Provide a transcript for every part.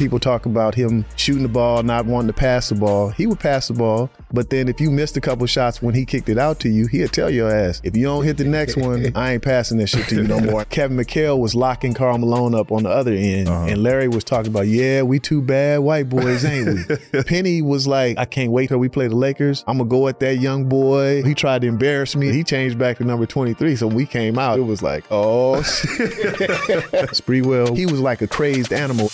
People talk about him shooting the ball, not wanting to pass the ball. He would pass the ball, but then if you missed a couple shots when he kicked it out to you, he'd tell your ass, if you don't hit the next one, I ain't passing that shit to you no more. Kevin McHale was locking Karl Malone up on the other end, uh-huh. and Larry was talking about, yeah, we two bad white boys, ain't we? Penny was like, I can't wait till we play the Lakers. I'm gonna go at that young boy. He tried to embarrass me. He changed back to number 23, so we came out. It was like, oh shit. Sprewell, he was like a crazed animal.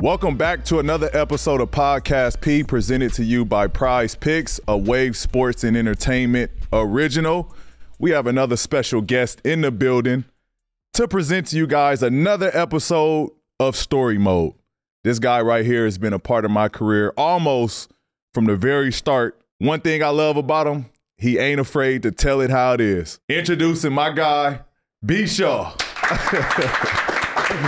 Welcome back to another episode of Podcast P presented to you by Prize Picks, a Wave Sports and Entertainment original. We have another special guest in the building to present to you guys another episode of Story Mode. This guy right here has been a part of my career almost from the very start. One thing I love about him, he ain't afraid to tell it how it is. Introducing my guy, B Shaw. Love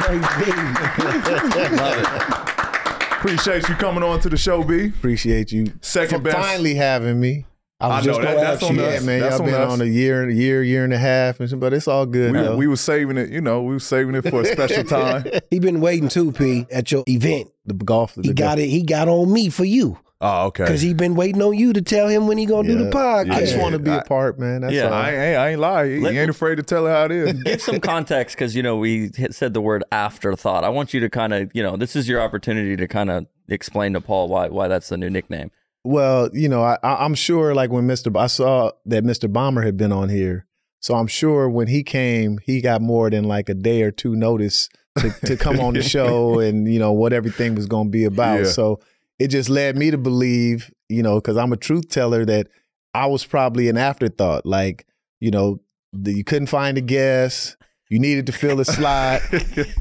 it. Appreciate you coming on to the show, B. Appreciate you. Second for best. finally having me. I was I just know, that, that's on you. us. Yeah, man, that's y'all on been us. on a year, and a year, year and a half, and but it's all good. We, we were saving it, you know, we were saving it for a special time. he been waiting too, P, at your event. The golf. He got it. He got on me for you. Oh, okay. Because he been waiting on you to tell him when he gonna Yeah. do the podcast. I just want to be a I- part, man. That's Yeah. all. I ain't, I ain't lie. He, Let- he ain't afraid to tell it how it is. Give some context because you know we hit, said the word afterthought. I want you to kind of you know this is your opportunity to kind of explain to Paul why why that's the new nickname. Well, you know, I, I- I'm sure like when Mr. B- I saw that Mr. Bomber had been on here, so I'm sure when he came, he got more than like a day or two notice to, to come on the show and you know what everything was going to be about. Yeah. So it just led me to believe, you know, because I'm a truth teller that I was probably an afterthought. Like, you know, the, you couldn't find a guest. You needed to fill a slot.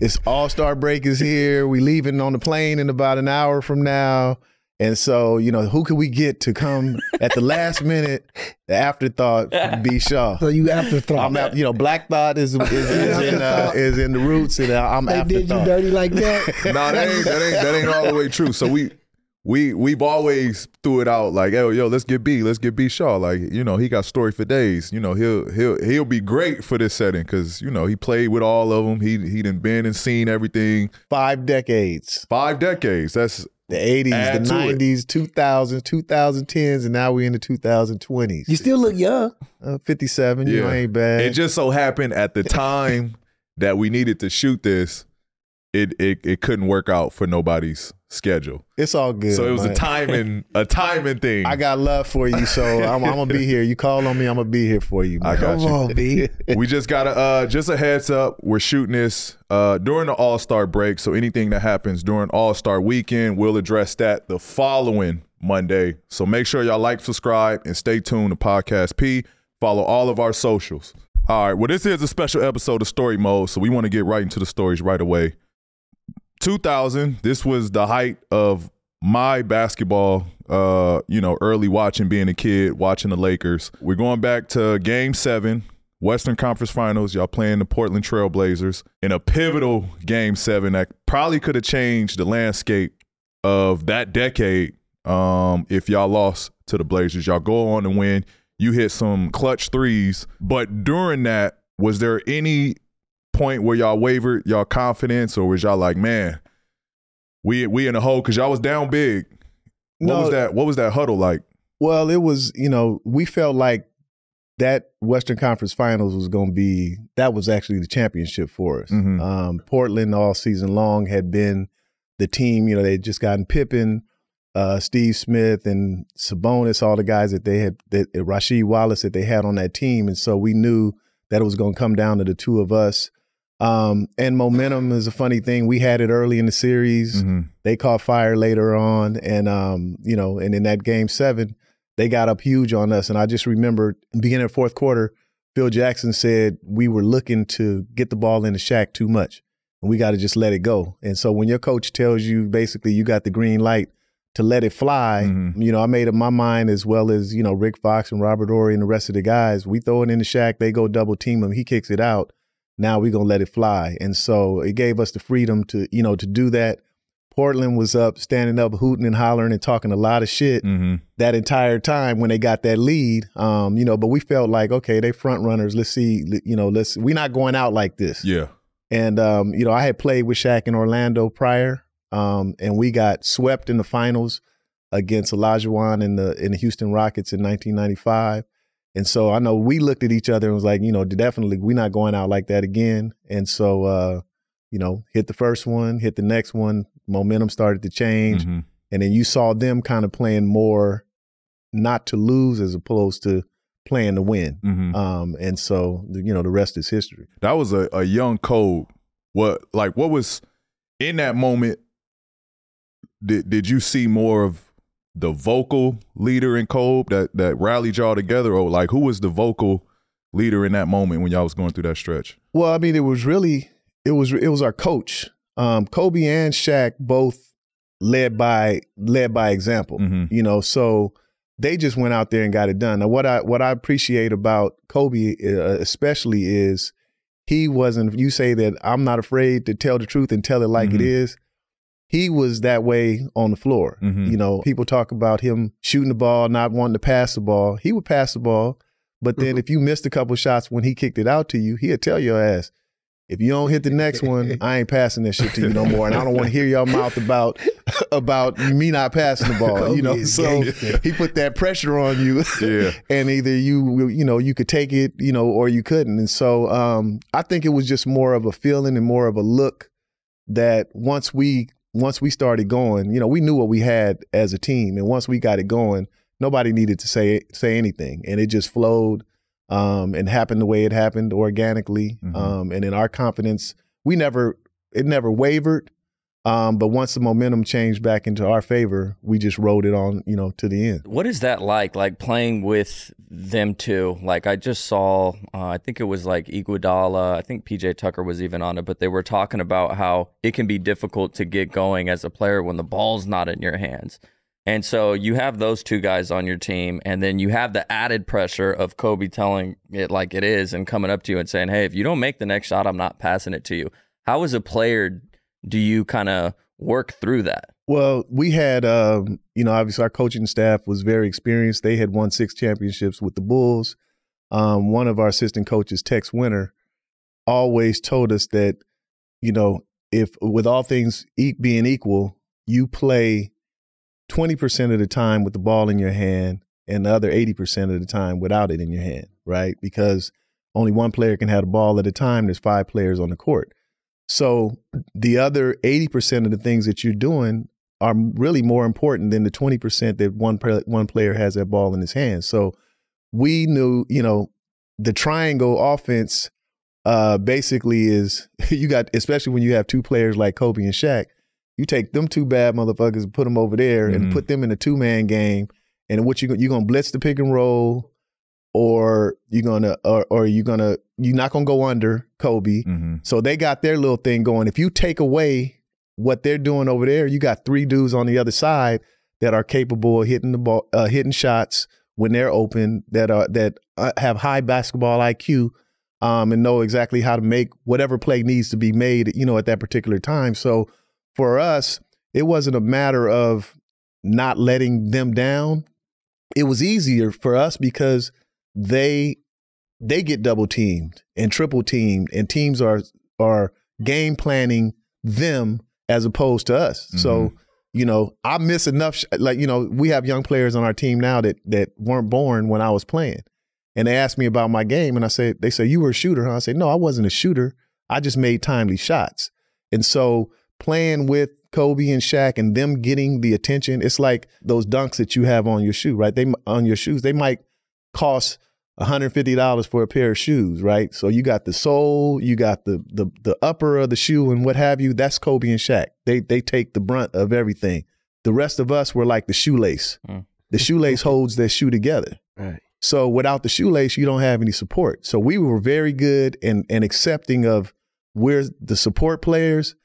It's All Star break is here. We leaving on the plane in about an hour from now. And so, you know, who could we get to come at the last minute? The afterthought, B. Shaw. So you afterthought. I'm out, you know, Black Thought is is, is in uh, is in the roots, and uh, I'm they did you dirty like that. no, that ain't, that ain't that ain't all the way true. So we we we've always threw it out like, yo, yo, let's get B, let's get B Shaw. Like, you know, he got story for days. You know, he'll he'll he'll be great for this setting because you know he played with all of them. He he done been and seen everything. Five decades. Five decades. That's The 80s, the to it. 90s, 2000s, 2010s, and now we're in the 2020s. You still look young. uh, 57, you ain't bad. It just so happened at the time that we needed to shoot this, it it it couldn't work out for nobody's schedule. it's all good. so it was man. a timing a timing thing. I got love for you, so I'm, I'm gonna be here. You call on me, I'm gonna be here for you. I got Come you. on, B. we just got a uh just a heads up we're shooting this uh during the all-star break so anything that happens during all-star weekend we'll address that the following monday so make sure y'all like subscribe and stay tuned to podcast p follow all of our socials all right well this is a special episode of story mode so we want to get right into the stories right away 2000 this was the height of my basketball uh you know early watching being a kid watching the lakers. We're going back to game seven western conference finals. Y'all playing the portland trail blazers in a pivotal game seven that probably could have changed the landscape of that decade um if y'all lost to the blazers. Y'all go on and win. You hit some clutch threes. But during that was there any point where y'all wavered y'all confidence or was y'all like man we we in a hole because y'all was down big what No. was that what was that huddle like Well, it was, you know, we felt like that Western Conference Finals was going to be that was actually the championship for us. Mhm. Um, Portland all season long had been the team. You know, they just gotten Pippen, uh, Steve Smith, and Sabonis, all the guys that they had, that Rasheed Wallace that they had on that team, and so we knew that it was going to come down to the two of us. Um, and momentum is a funny thing. We had it early in the series. Mhm. They caught fire later on, and um, you know, and in that game seven, they got up huge on us. And I just remember beginning of fourth quarter, Phil Jackson said we were looking to get the ball in the Shaq too much, and we got to just let it go. And so when your coach tells you basically you got the green light to let it fly, Mhm. you know, I made up my mind as well as you know Rick Fox and Robert Horry and the rest of the guys. We throw it in the Shaq, they go double team him, he kicks it out. Now we're gonna let it fly, and so it gave us the freedom to you know to do that. Portland was up, standing up, hooting and hollering and talking a lot of shit Mhm. that entire time when they got that lead. Um, you know, but we felt like, okay, they front runners. Let's see, you know, let's we're not going out like this. Yeah. And um, you know, I had played with Shaq in Orlando prior, um, and we got swept in the finals against Olajuwon in the in the Houston Rockets in 1995. And so I know we looked at each other and was like, you know, definitely we're not going out like that again. And so, uh, you know, hit the first one, hit the next one, momentum started to change, Mhm. and then you saw them kind of playing more not to lose as opposed to playing to win. Mhm. Um, and so, you know, the rest is history. that was a, a young Kobe. What like what was in that moment? Did did you see more of the vocal leader in Kobe that that rallied y'all together, or like who was the vocal leader in that moment when y'all was going through that stretch? Well, I mean, it was really it was it was our coach. Um, Kobe and Shaq both led by led by example. Mhm. You know, so they just went out there and got it done. Now, what I what I appreciate about Kobe, uh, especially, is he wasn't. You say that I'm not afraid to tell the truth and tell it like it Mhm. is. He was that way on the floor. Mhm. You know, people talk about him shooting the ball, not wanting to pass the ball. He would pass the ball, but then if you missed a couple shots when he kicked it out to you, he'd tell your ass, if you don't hit the next one, I ain't passing that shit to you no more. And I don't want to hear your mouth about about me not passing the ball. You know, so he put that pressure on you. Yeah. and either you you know you could take it, you know, or you couldn't. And so um, I think it was just more of a feeling and more of a look that once we once we started going, you know, we knew what we had as a team, and once we got it going, nobody needed to say say anything, and it just flowed um, and happened the way it happened organically. Mhm. Um, and in our confidence, we never it never wavered. Um, but once the momentum changed back into our favor, we just rode it on, you know, to the end. What is that like? Like playing with them too? Like I just saw, uh, I think it was like Iguodala. I think PJ Tucker was even on it, but they were talking about how it can be difficult to get going as a player when the ball's not in your hands. And so you have those two guys on your team, and then you have the added pressure of Kobe telling it like it is and coming up to you and saying, "Hey, if you don't make the next shot, I'm not passing it to you." How as a player do you kind of work through that? Well, we had, um, you know, obviously our coaching staff was very experienced. They had won six championships with the Bulls. Um, one of our assistant coaches, Tex Winter, always told us that, you know, if with all things e- being equal, you play 20% of the time with the ball in your hand and the other 80% of the time without it in your hand, right? Because only one player can have the ball at a time. There's five players on the court. So the other 80% of the things that you're doing are really more important than the 20% that one play, one player has that ball in his hand. So we knew, you know, the triangle offense uh basically is you got especially when you have two players like Kobe and Shaq, you take them two bad motherfuckers and put them over there Mhm. and put them in a two-man game and what you you're going to blitz the pick and roll or you're to or, or you're to you're not going to go under Kobe. Mm-hmm. So they got their little thing going. If you take away what they're doing over there, you got three dudes on the other side that are capable of hitting the ball, uh, hitting shots when they're open. That are that uh, have high basketball IQ um, and know exactly how to make whatever play needs to be made. You know, at that particular time. So for us, it wasn't a matter of not letting them down. It was easier for us because they they get double teamed and triple teamed, and teams are are game planning them as opposed to us. So mm-hmm. you know, I miss enough. Sh- like you know, we have young players on our team now that that weren't born when I was playing, and they asked me about my game, and I said, they say you were a shooter, huh? I said, no, I wasn't a shooter. I just made timely shots. And so playing with Kobe and Shaq and them getting the attention, it's like those dunks that you have on your shoe, right? They on your shoes, they might cost $150 for a pair of shoes, right? So you got the sole, you got the the the upper of the shoe and what have you. That's Kobe and Shaq. They they take the brunt of everything. The rest of us were like the shoelace. Mm. The shoelace holds that shoe together. Right. So without the shoelace, you don't have any support. So we were very good and and accepting of where the support players.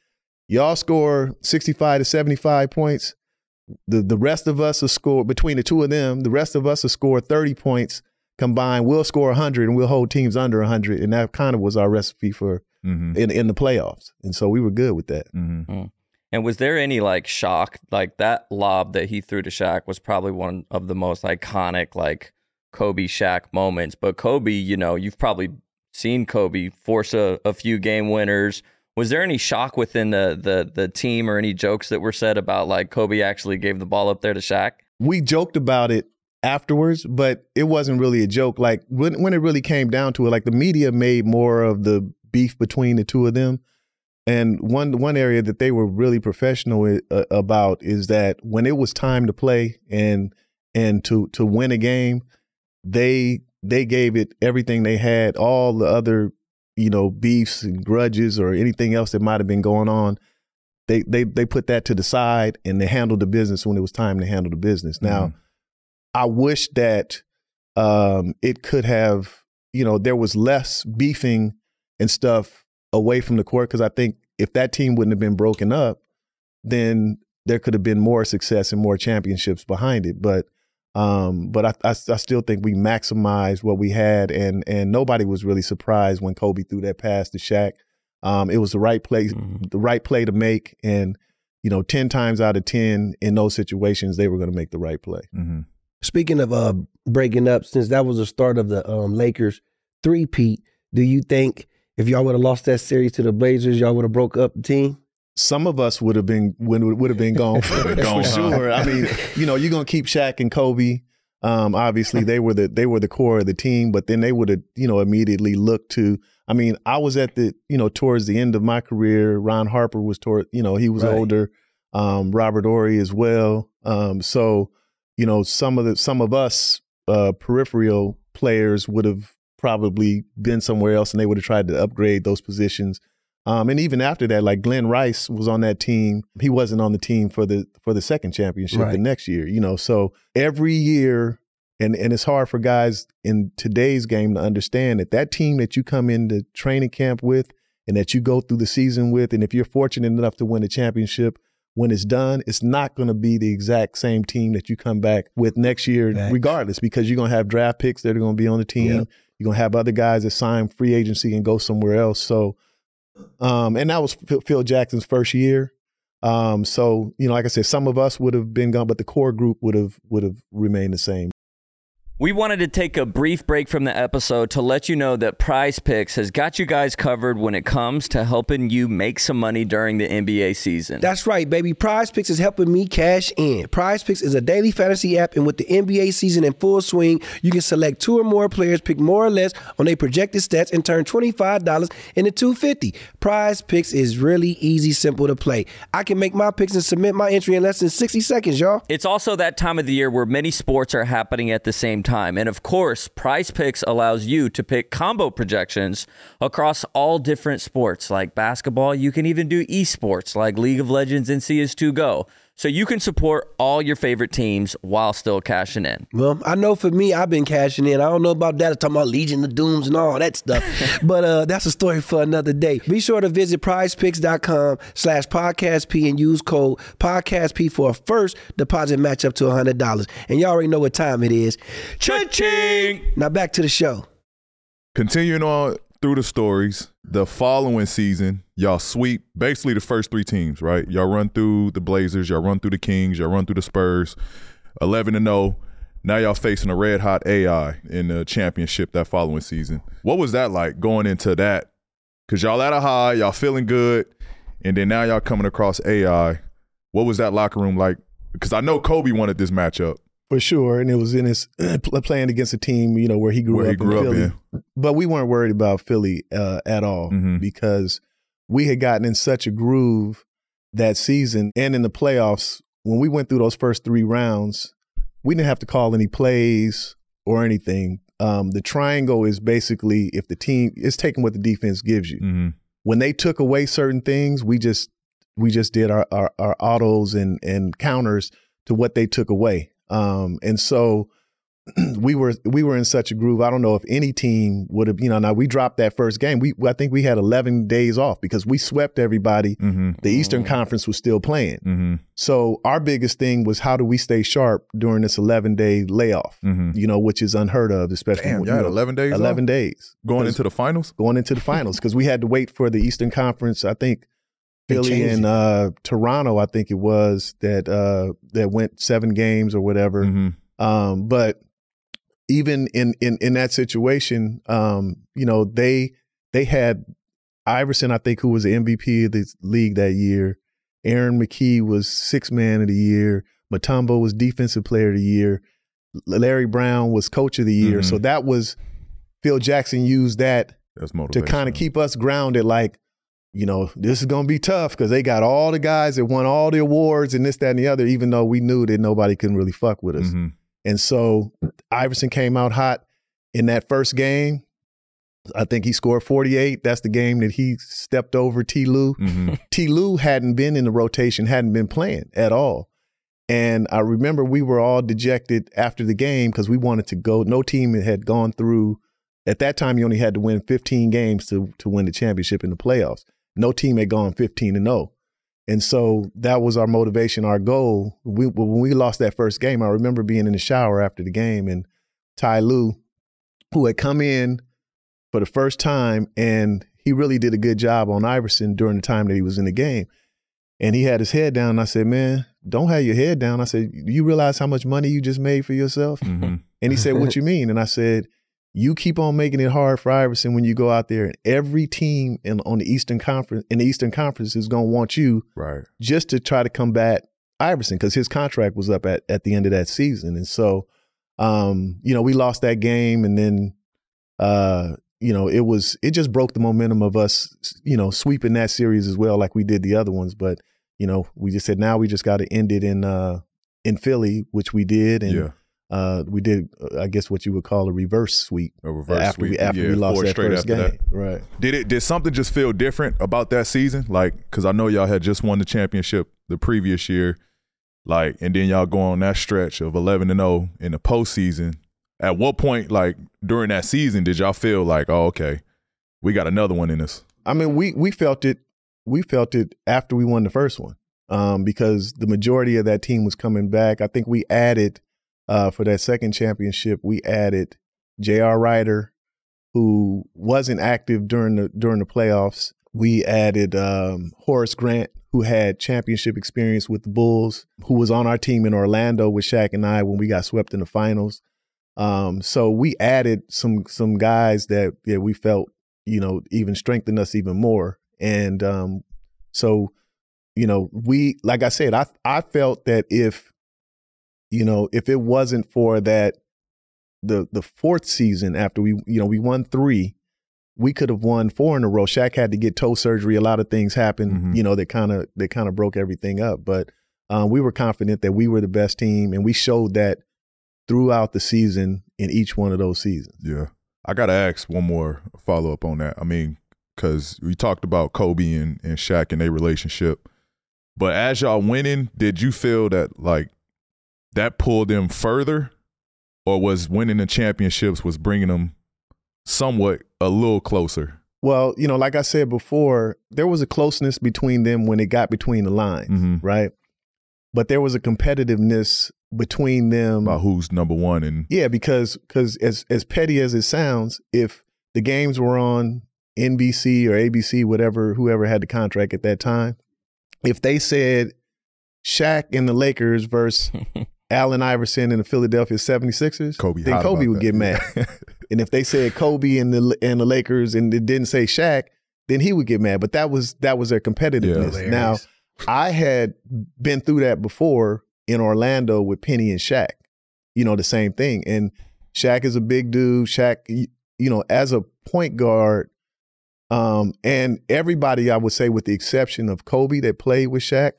Y'all score 65 to 75 points. The the rest of us will score between the two of them, the rest of us will score 30 points combined. We'll score 100 and we'll hold teams under 100 and that kind of was our recipe for Mm-hmm. in in the playoffs. And so we were good with that. Mm-hmm. And was there any like shock? Like that lob that he threw to Shaq was probably one of the most iconic like Kobe Shaq moments. But Kobe, you know, you've probably seen Kobe force a, a few game winners. Was there any shock within the, the the team or any jokes that were said about like Kobe actually gave the ball up there to Shaq? we joked about it afterwards, but it wasn't really a joke. Like when when it really came down to it, like the media made more of the beef between the two of them. And one one area that they were really professional i- uh, about is that when it was time to play and and to to win a game, they they gave it everything they had. All the other you know beefs and grudges or anything else that might have been going on, they they they put that to the side and they handled the business when it was time to handle the business. Now, I wish that um, it could have, you know, there was less beefing and stuff away from the court because I think if that team wouldn't have been broken up, then there could have been more success and more championships behind it. But um, but I, I, I still think we maximized what we had, and and nobody was really surprised when Kobe threw that pass to Shaq. Um, it was the right play, Mhm. the right play to make, and you know, ten times out of ten in those situations, they were going to make the right play. Mm-hmm. Speaking of uh breaking up, since that was the start of the um Lakers three peat, do you think if y'all would have lost that series to the Blazers, y'all would have broke up the team? Some of us would have been would, would have been gone for, gone, for huh? sure. I mean, you know, you're gonna keep Shaq and Kobe. Um, obviously, they were the they were the core of the team, but then they would have you know immediately looked to. I mean, I was at the you know towards the end of my career. Ron Harper was toward you know he was Right. older. Um, Robert Horry as well. Um, so you know some of the some of us uh, peripheral players would have probably been somewhere else, and they would have tried to upgrade those positions. Um, and even after that, like Glen Rice was on that team. He wasn't on the team for the for the second championship the next year. You know, so every year, and and it's hard for guys in today's game to understand that that team that you come into training camp with and that you go through the season with, and if you're fortunate enough to win a championship, when it's done, it's not going to be the exact same team that you come back with next year, regardless, because you're going to have draft picks that are going to be on the team. Yep. You're going to have other guys that sign free agency and go somewhere else. So, um, and that was Phil, Jackson's first year. Um, so you know, like I said, some of us would have been gone, but the core group would have would have remained the same. We wanted to take a brief break from the episode to let you know that Prize Picks has got you guys covered when it comes to helping you make some money during the NBA season. That's right, baby. Prize Picks is helping me cash in. Prize Picks is a daily fantasy app, and with the NBA season in full swing, you can select two or more players, pick more or less on their projected stats, and turn $25 into 250 Prize Picks is really easy, simple to play. I can make my picks and submit my entry in less than 60 seconds, y'all. It's also that time of the year where many sports are happening at the same time. And of course, Prize Picks allows you to pick combo projections across all different sports like basketball. You can even do esports like League of Legends and CS2 Go. So you can support all your favorite teams while still cashing in. Well, I know for me, I've been cashing in. I don't know about that. I'm talking about Legion of Dooms and all that stuff. but uh, that's a story for another day. Be sure to visit prizepicks.com slash podcastp and use code podcastp for a first deposit match up to $100. And y'all already know what time it is. Cha-ching! Now back to the show. Continuing on through the stories, the following season, y'all sweep basically the first three teams, right? Y'all run through the Blazers, y'all run through the Kings, y'all run through the Spurs, 11 and 0. Now y'all facing a red hot AI in the championship that following season. What was that like going into that? Cause y'all at a high, y'all feeling good, and then now y'all coming across AI. What was that locker room like? Because I know Kobe wanted this matchup. For sure. And it was in his playing against a team, you know, where he grew Where up he grew in up Philly. in. But we weren't worried about Philly uh, at all Mhm. because we had gotten in such a groove that season and in the playoffs when we went through those first three rounds. We didn't have to call any plays or anything. Um, the triangle is basically if the team is taking what the defense gives you. hmm When they took away certain things, we just we just did our our, our autos and and counters to what they took away. Um, and so we were we were in such a groove. I don't know if any team would have, you know. Now we dropped that first game. We I think we had 11 days off because we swept everybody. hmm The Eastern Conference was still playing. hmm So our biggest thing was how do we stay sharp during this 11 day layoff? hmm You know, which is unheard of, especially Damn, when, y'all had know, 11 days 11 off? days Going 'Cause- into the finals? going into the finals because we had to wait for the Eastern Conference. I think They Philly and uh, Toronto, I think it was that uh, that went seven games or whatever. hmm Um, but even in in in that situation, um, you know they they had Iverson, I think, who was the MVP of the league that year. Aaron McKie was six man of the year. Mutombo was defensive player of the year. Larry Brown was coach of the year. Mhm. So that was Phil Jackson used that to kind of keep us grounded like you know this is going to be tough because they got all the guys that won all the awards and this that and the other even though we knew that nobody can really fuck with us hmm and so iverson came out hot in that first game i think he scored 48 that's the game that he stepped over Ty Lue hmm Ty Lue hadn't been in the rotation, hadn't been playing at all. And I remember we were all dejected after the game because we wanted to go. No team had gone through. At that time, you only had to win 15 games to to win the championship in the playoffs. No team had gone 15 and 0. And so that was our motivation, our goal. We, when we lost that first game, I remember being in the shower after the game and Ty Lue, who had come in for the first time, and he really did a good job on Iverson during the time that he was in the game. And he had his head down. And I said, "Man, don't have your head down." I said, "Do you realize how much money you just made for yourself?" hmm And he said, "What you mean?" And I said, "You keep on making it hard for Iverson when you go out there, and every team in on the Eastern Conference in the Eastern Conference is going to want you Right. just to try to combat Iverson because his contract was up at, at the end of that season. And so, um, you know, we lost that game and then, uh, you know, it was, it just broke the momentum of us, you know, sweeping that series as well, like we did the other ones. But, you know, we just said, now we just got to end it in, uh, in Philly, which we did. And, yeah. Uh, we did, uh, I guess what you would call a reverse sweep A reverse after we, after yeah, we lost that straight first game. that. Right. Did it? Did something just feel different about that season? Like, because I know y'all had just won the championship the previous year, like, and then y'all go on that stretch of eleven and zero in the postseason. At what point, like during that season, did y'all feel like, oh, okay, we got another one in us? I mean, we we felt it. We felt it after we won the first one, um, because the majority of that team was coming back. I think we added uh, for that second championship. We added J.R. Rider, who wasn't active during the during the playoffs. We added um, Horace Grant, who had championship experience with the Bulls, who was on our team in Orlando with Shaq and I when we got swept in the finals. Um, so we added some some guys that that we felt you know even strengthened us even more. And um, so you know we like I said, I I felt that if you know if it wasn't for that the the fourth season after we you know we won three we could have won four in a row. Shaq had to get toe surgery. A lot of things happened, Mhm. you know, that kind of that kind of broke everything up. But um, we were confident that we were the best team, and we showed that throughout the season in each one of those seasons. Yeah. I got to ask one more follow up on that. I mean, because we talked about Kobe and, and Shaq and their relationship. But as y'all winning, did you feel that like that pulled them further? Or was winning the championships was bringing them somewhat a little closer? Well, you know, like I said before, there was a closeness between them when it got between the lines, Mhm. right? But there was a competitiveness between them. About who's number one and Yeah, because because as as petty as it sounds, if the games were on NBC or ABC, whatever, whoever had the contract at that time, if they said Shaq and the Lakers versus Allen Iverson and the Philadelphia 76ers, Kobe. then hot Kobe would that. get mad. and if they said Kobe and the and the Lakers and it didn't say Shaq, then he would get mad. But that was that was their competitiveness. Hilarious. Now I had been through that before in Orlando with Penny and Shaq. you know, the same thing. And Shaq is a big dude. Shaq, you know, as a point guard, um, and everybody, I would say, with the exception of Kobe that played with Shaq,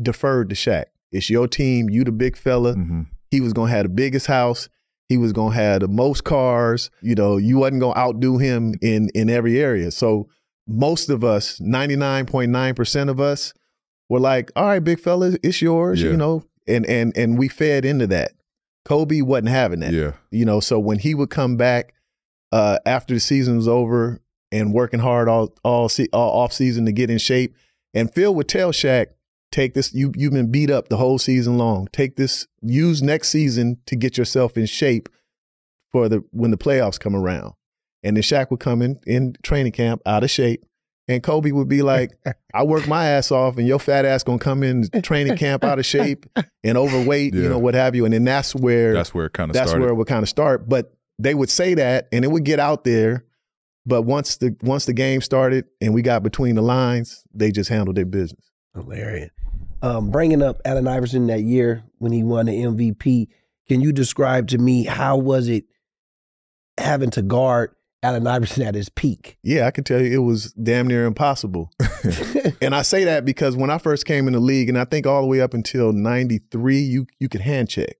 deferred to Shaq. It's your team. You the big fella. Mm-hmm. He was gonna have the biggest house. He was gonna have the most cars. You know, you wasn't gonna outdo him in in every area. So most of us, ninety nine point nine percent of us, were like, "All right, big fella, it's yours." Yeah. You know, and and and we fed into that. Kobe wasn't having that. Yeah. You know, so when he would come back uh, after the season was over and working hard all all, se- all off season to get in shape, and Phil would tell Shaq, "Take this. You you've been beat up the whole season long. Take this. Use next season to get yourself in shape for the when the playoffs come around." And then Shaq would come in in training camp out of shape. And Kobe would be like, I work my ass off, and your fat ass gonna come in training camp out of shape and overweight, Yeah. you know, what have you. And then that's where That's where it kind of starts. that's started. where it would kind of start. But they would say that, and it would get out there. But once the once the game started and we got between the lines, they just handled their business. Hilarious. Um, bringing up Allen Iverson that year when he won the MVP, can you describe to me how was it having to guard Allen Iverson at his peak? Yeah, I can tell you it was damn near impossible. and I say that because when I first came in the league, and I think all the way up until '93, you you could hand check,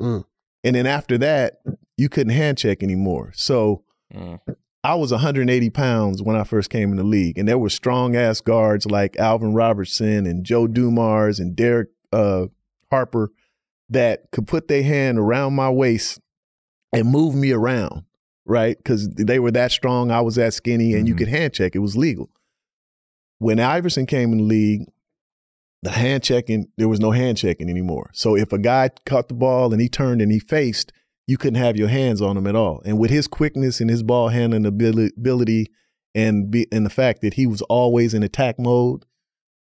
Mm. and then after that, you couldn't hand check anymore. So Mm. I was 180 pounds when I first came in the league, and there were strong ass guards like Alvin Robertson and Joe Dumars and Derek uh, Harper that could put their hand around my waist and move me around, right? Because they were that strong, I was that skinny, and you Mhm. could hand check. It was legal. When Iverson came in the league, the hand checking, there was no hand checking anymore. So if a guy caught the ball and he turned and he faced, you couldn't have your hands on him at all. And with his quickness and his ball handling ability and be, and the fact that he was always in attack mode,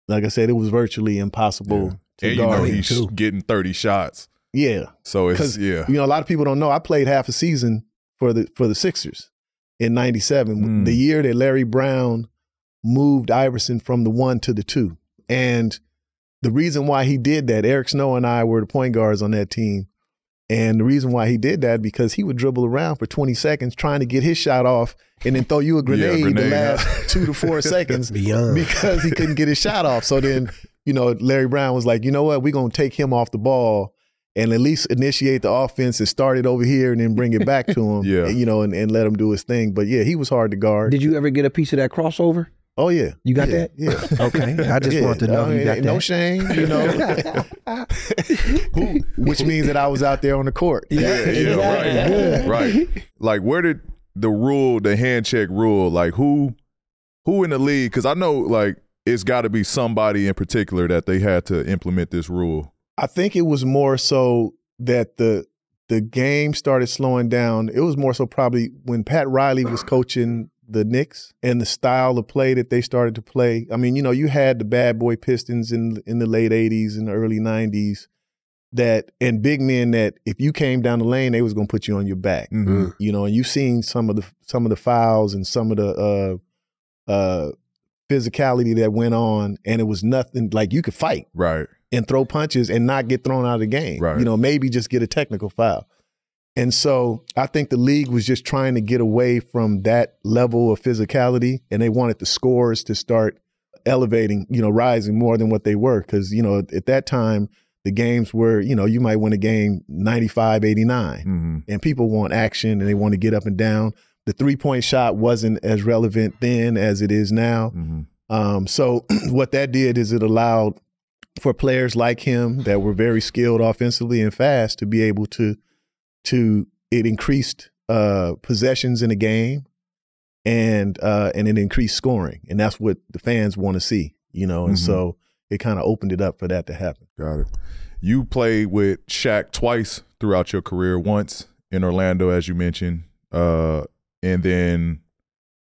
like I said, it was virtually impossible to and you guard. know him. he's too. getting 30 shots. yeah, So it's yeah. you know, a lot of people don't know. I played half a season for the for the Sixers in '97, Mm. the year that Larry Brown moved Iverson from the one to the two. And the reason why he did that, Eric Snow and I were the point guards on that team. And the reason why he did that because he would dribble around for 20 seconds trying to get his shot off and then throw you a grenade, the grenade, last huh? two to four seconds Beyond. because he couldn't get his shot off. So then, you know, Larry Brown was like, you know what, we're gonna take him off the ball and at least initiate the offense and start it over here and then bring it back to him. Yeah. and, you know, and, and let him do his thing. But yeah, he was hard to guard. Did you ever get a piece of that crossover? Oh yeah. You got yeah, that? Yeah. Okay. I just Yeah, want to know no, if oh, you got ain't no shame, you know. Which means that I was out there on the court. Yeah, yeah, right. Right. Like where did the rule, the hand check rule, like who who in the league cuz I know like it's got to be somebody in particular that they had to implement this rule. I think it was more so that the the game started slowing down. It was more so probably when Pat Riley was coaching the Knicks and the style of play that they started to play. I mean, you know, you had the bad boy Pistons in in the late '80s and early '90s that and big men that if you came down the lane, they was gonna put you on your back. Mhm. You know, and you've seen some of the some of the fouls and some of the uh uh physicality that went on, and it was nothing like you could fight Right. and throw punches and not get thrown out of the game. Right. You know, maybe just get a technical foul. And so I think the league was just trying to get away from that level of physicality and they wanted the scores to start elevating, you know, rising more than what they were. Cause, you know, at that time, the games were, you know, you might win a game 95 89 Mhm. and people want action and they want to get up and down. The three point shot wasn't as relevant then as it is now. Mhm. Um, so what that did is it allowed for players like him that were very skilled offensively and fast to be able to to it increased uh, possessions in the game and uh, and it increased scoring and that's what the fans want to see you know and Mhm. so it kind of opened it up for that to happen Got it. You played with Shaq twice throughout your career. Once in Orlando, as you mentioned, uh, and then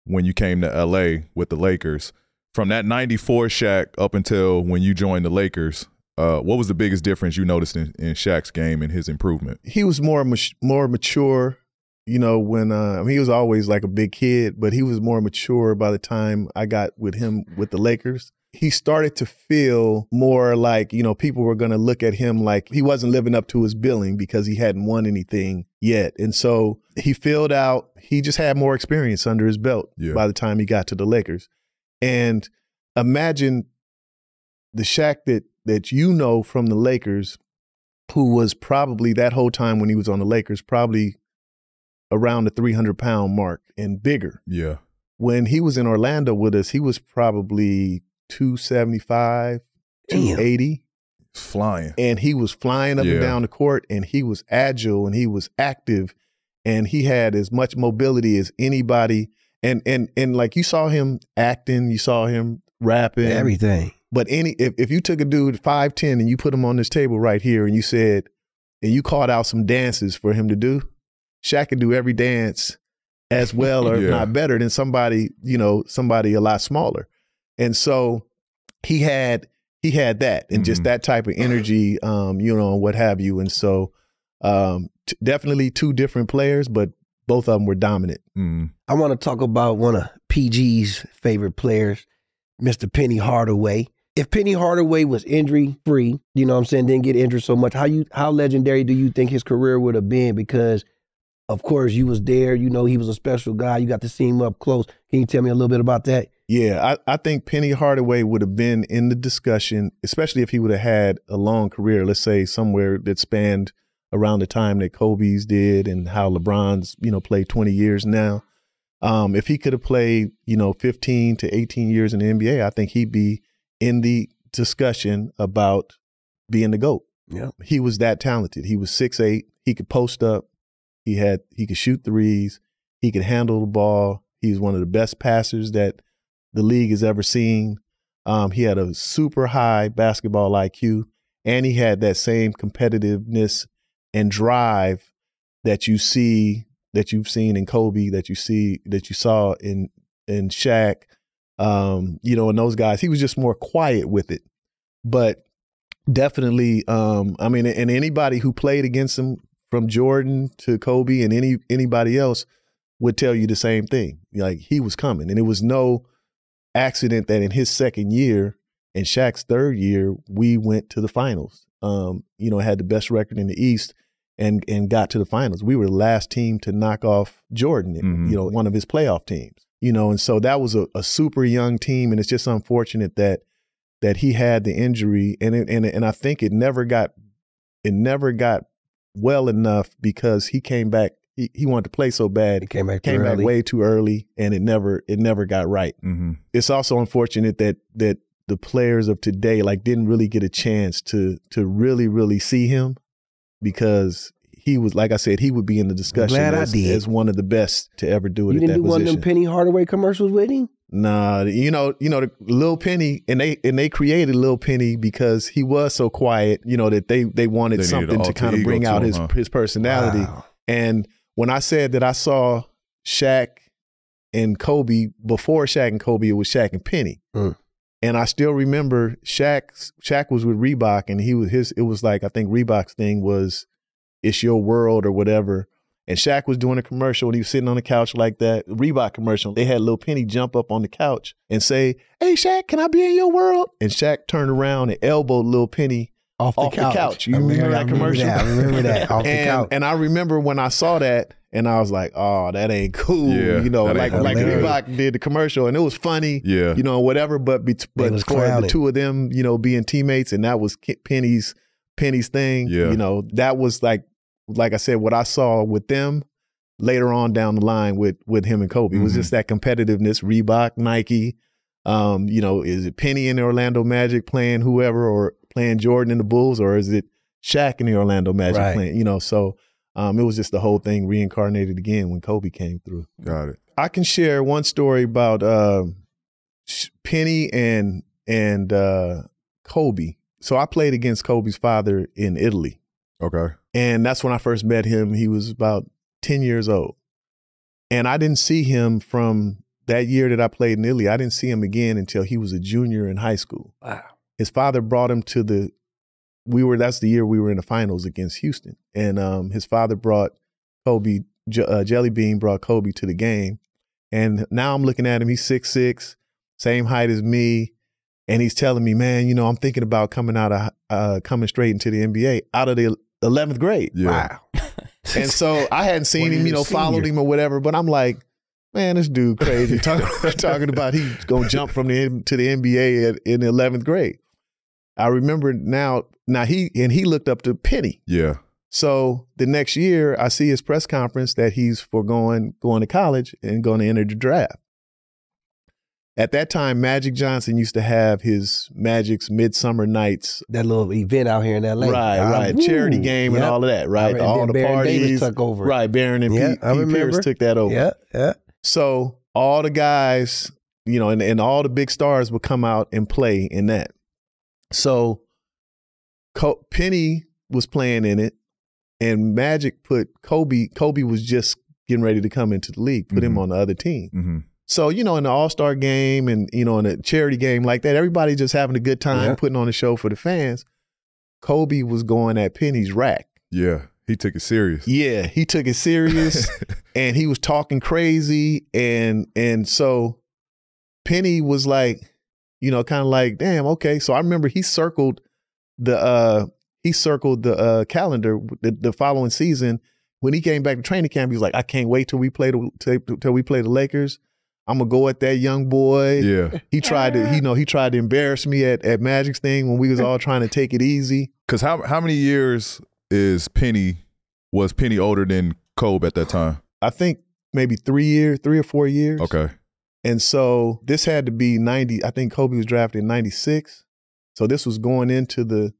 when you came to LA with the Lakers. From that '94 Shaq up until when you joined the Lakers, uh, what was the biggest difference you noticed in, in Shaq's game and his improvement? he was more mat- more mature you know when uh, I mean, he was always like a big kid but he was more mature by the time I got with him with the Lakers he started to feel more like, you know, people were going to look at him like he wasn't living up to his billing because he hadn't won anything yet. And so he filled out, he just had more experience under his belt Yeah. by the time he got to the Lakers. And imagine the Shaq that that you know from the Lakers, who was probably that whole time when he was on the Lakers, probably around the 300 pound mark and bigger Yeah. when he was in Orlando with us, he was probably 275, Damn. 280. Flying. And he was flying up Yeah. and down the court and he was agile and he was active and he had as much mobility as anybody. And and and like you saw him acting, you saw him rapping. Everything. But any if, if you took a dude five ten and you put him on this table right here and you said and you called out some dances for him to do, Shaq could do every dance as well or Yeah. not better than somebody, you know, somebody a lot smaller. And so he had he had that and just Mhm. that type of energy, um, you know, and what have you. And so um t- definitely two different players, but both of them were dominant. Mm. I want to talk about one of PG's favorite players, Mr. Penny Hardaway. If Penny Hardaway was injury free, you know what I'm saying, didn't get injured so much, how you how legendary do you think his career would have been? Because of course you was there, you know he was a special guy, you got to see him up close. Can you tell me a little bit about that? Yeah, I, I think Penny Hardaway would have been in the discussion, especially if he would have had a long career, let's say somewhere that spanned around the time that Kobe's did and how LeBron's, you know, played 20 years now. Um, if he could have played, you know, 15 to 18 years in the NBA, I think he'd be in the discussion about being the GOAT. Yeah. He was that talented. He was six eight. He could post up. He had he could shoot threes. He could handle the ball. He was one of the best passers that the league has ever seen. Um, he had a super high basketball IQ, and he had that same competitiveness and drive that you see that you've seen in Kobe, that you see that you saw in in Shaq, um, you know, and those guys. He was just more quiet with it, but definitely, um, I mean, and anybody who played against him from Jordan to Kobe and any anybody else would tell you the same thing. Like he was coming, and it was no accident that in his second year and Shaq's third year, we went to the finals. Um, you know, had the best record in the East and and got to the finals. We were the last team to knock off Jordan, Mhm. you know, one of his playoff teams. You know, and so that was a, a super young team, and it's just unfortunate that that he had the injury, and it, and and I think it never got it never got well enough because he came back. He, he wanted to play so bad, He came back came back way too early, and it never it never got right hmm it's also unfortunate that that the players of today like didn't really get a chance to to really really see him because he was like I said he would be in the discussion glad I as, did. as one of the best to ever do it You at didn't that do one of them Penny Hardaway commercials with him? nah, you know, you know, the Lil Penny and they and they created Lil Penny because he was so quiet, you know, that they they wanted They something to kind of bring out him, his huh? his personality. Wow. And when I said that I saw Shaq and Kobe before Shaq and Kobe, it was Shaq and Penny. Mm. And I still remember Shaq. Shaq was with Reebok, and he was his. It was like I think Reebok's thing was, "It's your world" or whatever. And Shaq was doing a commercial, and he was sitting on the couch like that. Reebok commercial. They had Lil Penny jump up on the couch and say, "Hey Shaq, can I be in your world?" And Shaq turned around and elbowed Lil Penny Off the off couch. the couch. You I remember, that I commercial? That. I remember that. Off the and, couch. and I remember when I saw that, and I was like, "Oh, that ain't cool." Yeah, you know, like ain't like. Reebok did the commercial, and it was funny. Yeah. you know, whatever. But bet- but was for the two of them, you know, being teammates, and that was Penny's Penny's thing. Yeah. you know, that was like like I said, what I saw with them later on down the line with with him and Kobe. It was just that competitiveness. Reebok, Nike. Um, you know, is it Penny in the Orlando Magic playing whoever, or playing Jordan in the Bulls, or is it Shaq in the Orlando Magic Right. playing? You know, so um, it was just the whole thing reincarnated again when Kobe came through. Got it. I can share one story about uh, Penny and and uh, Kobe. So I played against Kobe's father in Italy, Okay. and that's when I first met him. He was about ten years old, and I didn't see him from that year that I played in Italy. I didn't see him again until he was a junior in high school. wow. His father brought him to the. We were that's the year we were in the finals against Houston, and um, his father brought Kobe. J- uh, Jelly Bean brought Kobe to the game, and now I'm looking at him. He's six six, same height as me, and he's telling me, man, you know, I'm thinking about coming out of uh, coming straight into the NBA out of the 11th grade. Yeah. Wow. And so I hadn't seen him, you know, followed him or whatever. But I'm like, man, this dude crazy talking, talking about he's gonna jump from the to the NBA at, in the 11th grade. I remember now. Now he and he looked up to Penny. Yeah. So the next year, I see his press conference that he's for going going to college and going to enter the draft. At that time, Magic Johnson used to have his Magic's Midsummer Nights, That little event out here in LA. right, Ah, right, woo. charity game and all of that, right, all the Baron Davis parties, took over. right, Baron and Yeah, Pete, I Pete remember. Pierce took that over. Yeah, yeah. So all the guys, you know, and, and all the big stars would come out and play in that. So Co- Penny was playing in it, and Magic put Kobe. Kobe was just getting ready to come into the league, put him Mhm. on the other team. Mm-hmm. So you know, in the All Star game and you know in a charity game like that, everybody just having a good time, Yeah. putting on a show for the fans. Kobe was going at Penny's rack. Yeah. He took it serious. Yeah, he took it serious and he was talking crazy and and so Penny was like, you know, kind of like, damn, okay. So I remember he circled the uh he circled the uh calendar the, the following season when he came back to training camp. He was like, I can't wait till we play the till, till we play the Lakers. I'm gonna go at that young boy. yeah. He tried to, you know, he tried to embarrass me at at Magic's thing when we was all trying to take it easy. Cause how how many years is Penny was Penny older than Kobe at that time? I think maybe three years, three or four years. Okay. And so this had to be 90. I think Kobe was drafted in 96. So this was going into the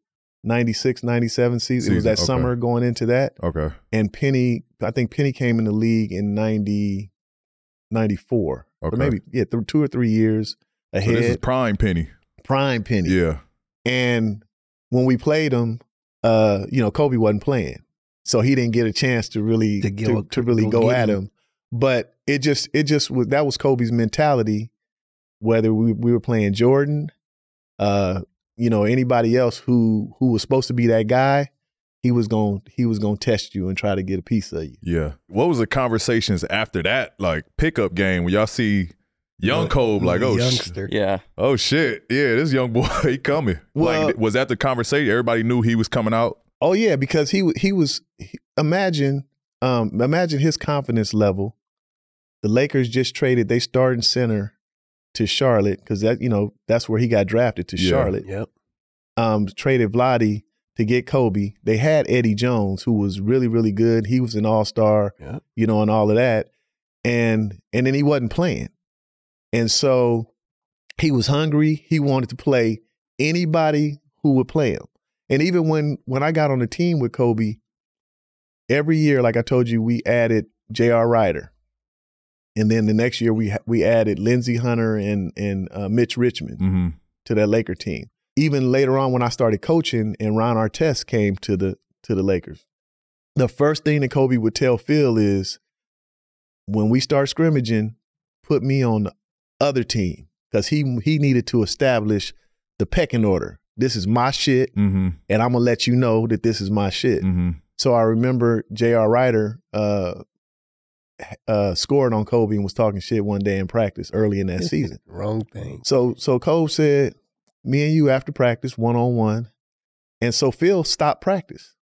96, 97 season. it was that okay. summer going into that. Okay. And Penny, I think Penny came in the league in 90, 94. Or maybe, yeah, th- two or three years So ahead. this is prime Penny. prime Penny. Yeah. And when we played him, uh, you know, Kobe wasn't playing. So he didn't get a chance to really To to, go- to really go go, at him. him. But it just it just was that was Kobe's mentality, whether we, we were playing Jordan, uh, you know, anybody else who who was supposed to be that guy, he was going he was going to test you and try to get a piece of you. Yeah. What was the conversations after that like pickup game when y'all see young Young- Kobe like oh sh- Yeah. oh shit yeah this young boy he coming Well- like was that the conversation everybody knew he was coming out Oh yeah, because he he was he- imagine um imagine his confidence level. The Lakers just traded they starting center to Charlotte because that you know that's where he got drafted to Yeah. Charlotte. Yep. Um, traded Vlade to get Kobe. They had Eddie Jones who was really really good. He was an all star, Yep. you know, and all of that. And and then he wasn't playing, and so he was hungry. He wanted to play anybody who would play him. And even when when I got on the team with Kobe, every year, like I told you, we added J.R. Rider, and then the next year we we added Lindsey Hunter and and uh, Mitch Richmond mm-hmm. to that Laker team. Even later on, when I started coaching, and Ron Artest came to the to the Lakers, the first thing that Kobe would tell Phil is, when we start scrimmaging, put me on the other team because he he needed to establish the pecking order. This is my shit, Mm-hmm. and I'm gonna let you know that this is my shit. Mm-hmm. So I remember J.R. Rider uh, uh, scored on Kobe and was talking shit one day in practice early in that season. Wrong thing. So so Kobe said, "Me and you after practice, one on one," and so Phil stopped practice,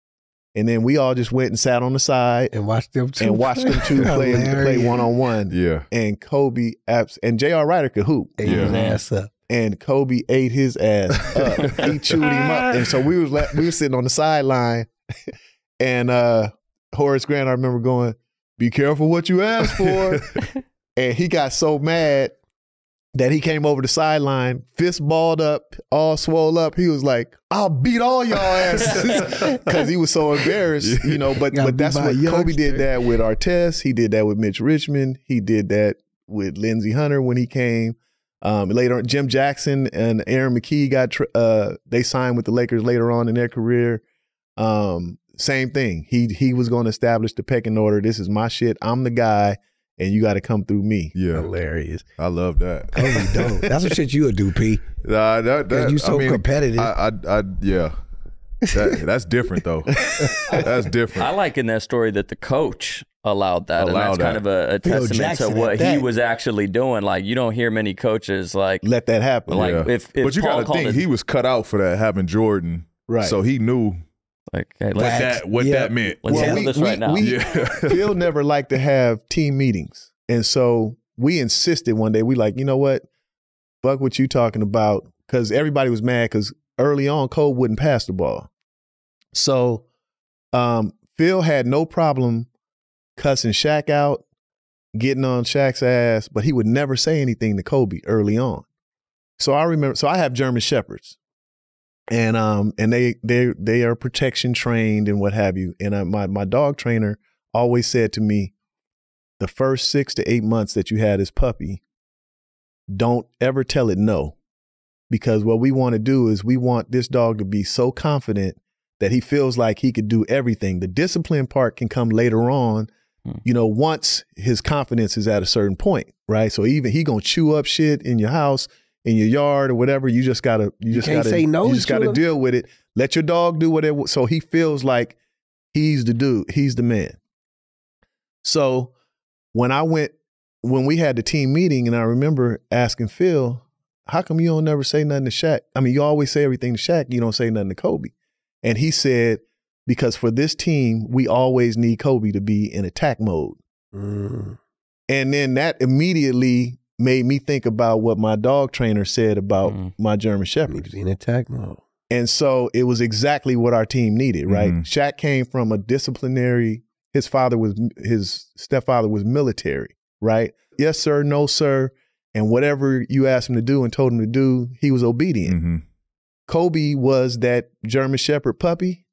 and then we all just went and sat on the side And watch them two and watched them two play play one on one. Yeah. And Kobe abs- and J.R. Rider could hoop, Ate Yeah. his ass up. and Kobe ate his ass up. he chewed him up, and so we was la- we were sitting on the sideline, and uh, Horace Grant, I remember going, "Be careful what you ask for," and he got so mad that he came over the sideline, fist balled up, all swole up. He was like, "I'll beat all y'all asses," because he was so embarrassed, you know. But but that's what Kobe did that with Artest. He did that with Mitch Richmond. He did that with Lindsey Hunter when he came. Um, later on, Jim Jackson and Aaron McKie got tr- uh, they signed with the Lakers later on in their career. Um, same thing. He he was going to establish the pecking order. This is my shit. I'm the guy, and you got to come through me. Yeah. Hilarious. I love that. Kobe dope. That's some shit you would do, P. Nah, that, that, you so I mean, competitive. I, I, I yeah. That, that's different though. that's different. I like in that story that the coach allowed that. Allowed and that's kind of a, a testament Jackson to what he was actually doing. Like you don't hear many coaches like Let that happen. Like, Yeah. if- if but you got to think it- he was cut out for that having Jordan, Right. So he knew like hey, what that what Yeah. that meant. let's Well, handle we- this we- now. we- yeah, Phil never liked to have team meetings. And so we insisted one day, we like, you know what? Fuck what you talking about. Cause everybody was mad because early on, Cole wouldn't pass the ball. So um, Phil had no problem cussing Shaq out, getting on Shaq's ass, but he would never say anything to Kobe early on. So I remember so I have German shepherds. And um and they they they are protection trained and what have you. And uh, my my dog trainer always said to me, the first six to eight months that you had this puppy, don't ever tell it no. Because what we want to do is we want this dog to be so confident that he feels like he could do everything. The discipline part can come later on, Hmm. you know, once his confidence is at a certain point, right? So even he gonna chew up shit in your house, in your yard or whatever. You just gotta you just can't gotta say no you just gotta chewing- deal with it. Let your dog do whatever so he feels like he's the dude, he's the man. So when I went, when we had the team meeting, and I remember asking Phil, how come you don't never say nothing to Shaq? I mean, you always say everything to Shaq, you don't say nothing to Kobe. And he said, because for this team, we always need Kobe to be in attack mode. Mm. And then that immediately made me think about what my dog trainer said about Mm. my German Need Shepherd. to be in attack mode. And so it was exactly what our team needed, right? Mhm. Shaq came from a disciplinary, his father was, his stepfather was military, right? Yes, sir, no, sir. And whatever you asked him to do and told him to do, he was obedient. hmm Kobe was that German Shepherd puppy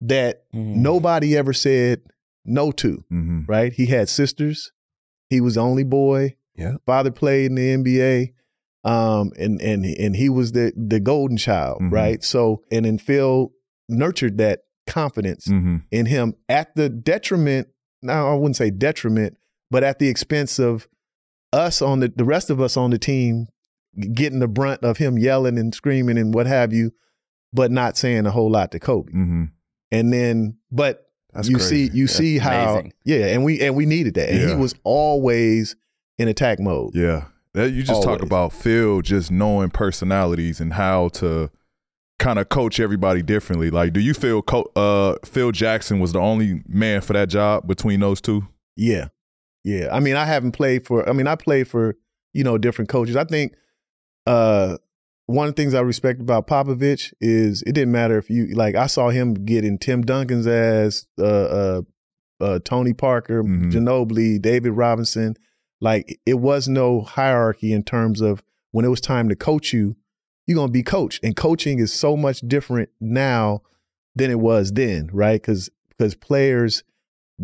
that Mhm. nobody ever said no to, hmm right? He had sisters. He was the only boy. Yeah. Father played in the NBA. Um, and and and he was the the golden child, Mhm. right? So and then Phil nurtured that confidence hmm in him at the detriment, now I wouldn't say detriment, but at the expense of us on the the rest of us on the team getting the brunt of him yelling and screaming and what have you, but not saying a whole lot to Kobe. hmm And then, but That's you crazy. see, you see how, amazing. yeah, and we and we needed that, and he was always in attack mode. Yeah. That you just talk about Phil just knowing personalities and how to kind of coach everybody differently. Like, do you feel co- uh, Phil Jackson was the only man for that job between those two? Yeah, yeah. I mean, I haven't played for. I mean, I played for you know different coaches. I think uh, one of the things I respect about Popovich is it didn't matter if you like. I saw him getting Tim Duncan's ass, uh, uh, uh, Tony Parker, Mhm. Ginobili, David Robinson. Like it was no hierarchy in terms of when it was time to coach you, you're gonna be coached, and coaching is so much different now than it was then, right? Because because players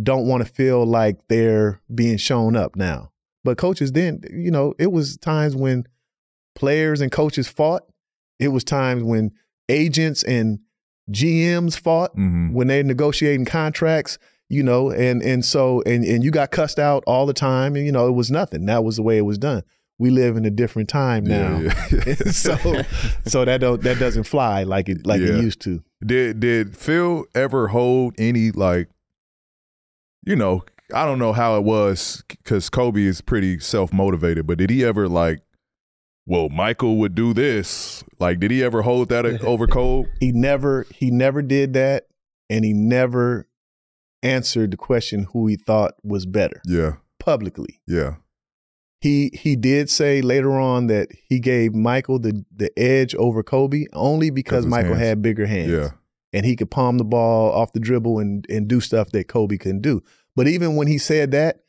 don't want to feel like they're being shown up now. But coaches then, you know, it was times when players and coaches fought. It was times when agents and GMs fought hmm when they're negotiating contracts, you know, and and so and and you got cussed out all the time, and you know, it was nothing. That was the way it was done. We live in a different time now. Yeah, yeah. so so that don't that doesn't fly like it like Yeah. it used to. Did did Phil ever hold any like, you know, I don't know how it was because Kobe is pretty self motivated, but did he ever like, well, Michael would do this? Like, did he ever hold that uh, over Kobe? he never he never did that and he never answered the question who he thought was better. Yeah, publicly. Yeah, he he did say later on that he gave michael the the edge over kobe only because michael hands. had bigger hands. Yeah. and he could palm the ball off the dribble and and do stuff that kobe couldn't do. But even when he said that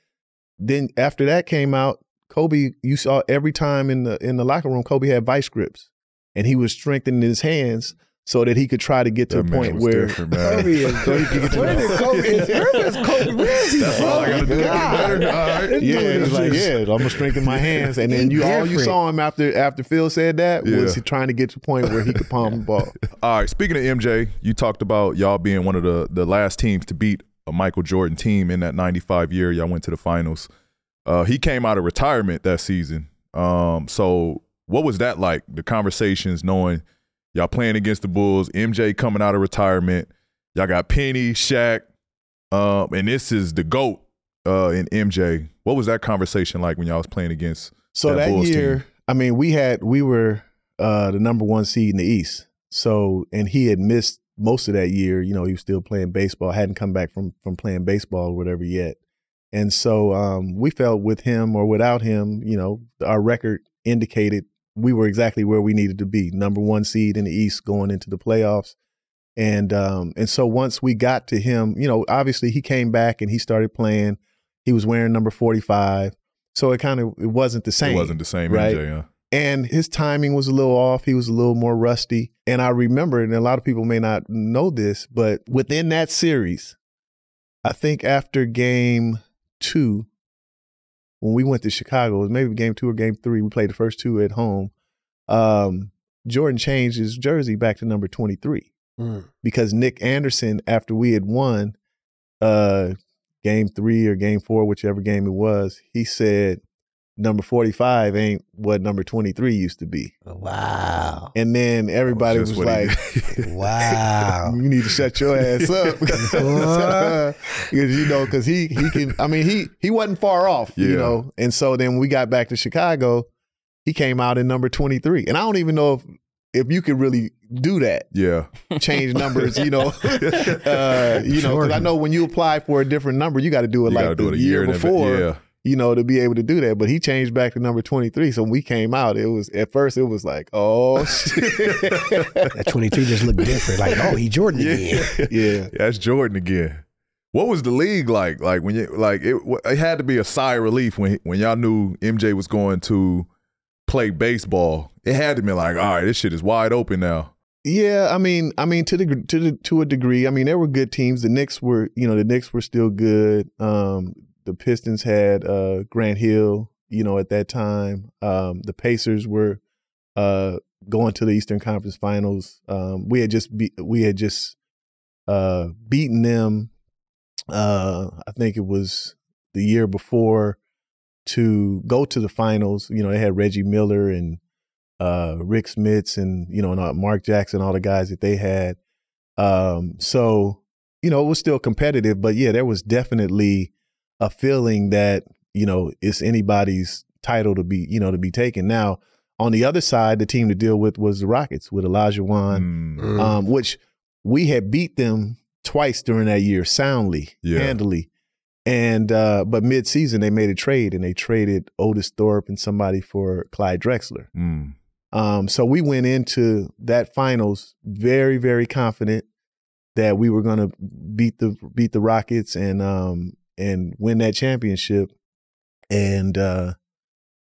then after that came out kobe you saw every time in the in the locker room kobe had vice grips. And he was strengthening his hands so that he could try to get to That a point where different. Kobe is So he could get to Where did Kobe is? Where is Kobe? Where is he That's all I gotta do to God. better. All right. Yeah, dude it is like, yeah, I'm gonna strengthen my hands. And then you all you saw him after after Phil said that was he trying to get to the point where he could palm the ball. All right. Speaking of MJ, you talked about y'all being one of the the last teams to beat a Michael Jordan team in that '95 year. Y'all went to the finals. Uh, he came out of retirement that season. Um, so what was that like? The conversations, knowing y'all playing against the Bulls, MJ coming out of retirement. Y'all got Penny, Shaq, um, and this is the goat uh, and MJ. What was that conversation like when y'all was playing against? So that that, Bulls year, team? I mean, we had we were uh, the number one seed in the East. So and he had missed most of that year. You know, he was still playing baseball, hadn't come back from from playing baseball or whatever yet. And so um, we felt with him or without him, you know, our record indicated we were exactly where we needed to be, number one seed in the East going into the playoffs. And um, and so once we got to him, you know, obviously he came back and he started playing. He was wearing number forty five, so it kind of it wasn't the same. It wasn't the same right? MJ. Huh? and his timing was a little off. He was a little more rusty. And I remember, and a lot of people may not know this, but within that series, I think after game two, when we went to Chicago, it was maybe game two or game three, we played the first two at home. Um, Jordan changed his jersey back to number 23 Mm. because Nick Anderson, after we had won uh, game three or game four, whichever game it was, he said, number 45 ain't what number 23 used to be. Wow. And then everybody Just was like. Wow. you need to shut your ass up. Because, you know, because he, he can, I mean, he, he wasn't far off, Yeah. you know. And so then when we got back to Chicago, he came out in number 23. And I don't even know if, if you could really do that, yeah. change numbers, you know. uh, you know, because I know when you apply for a different number, you got to do it You like gotta the do it a year year before Yeah. You know, to be able to do that. But he changed back to number 23. So when we came out, it was at first it was like, oh shit. That 23 just looked different. Like, oh, he Jordan again. yeah. That's Jordan again. What was the league like? Like when you like it, it had to be a sigh of relief when when y'all knew MJ was going to play baseball. It had to be like, all right, this shit is wide open now. Yeah, I mean, I mean to the to the to a degree. I mean, there were good teams. The Knicks were, you know, the Knicks were still good. Um, the Pistons had uh, Grant Hill, you know, at that time. Um, the Pacers were uh, going to the Eastern Conference Finals. Um, we had just be, we had just uh, beaten them. Uh, I think it was the year before to go to the finals. You know, they had Reggie Miller and uh, Rick Smits and you know and uh, Mark Jackson, all the guys that they had. Um, so you know it was still competitive, but yeah, there was definitely a feeling that you know it's anybody's title to be you know to be taken. Now on the other side, the team to deal with was the Rockets with Olajuwon, Mm. um, which we had beat them twice during that year soundly, Yeah. handily. And uh, but mid-season they made a trade and they traded Otis Thorpe and somebody for Clyde Drexler. Mm. Um, so we went into that finals very, very confident that we were going to beat the beat the Rockets and um and win that championship. And uh,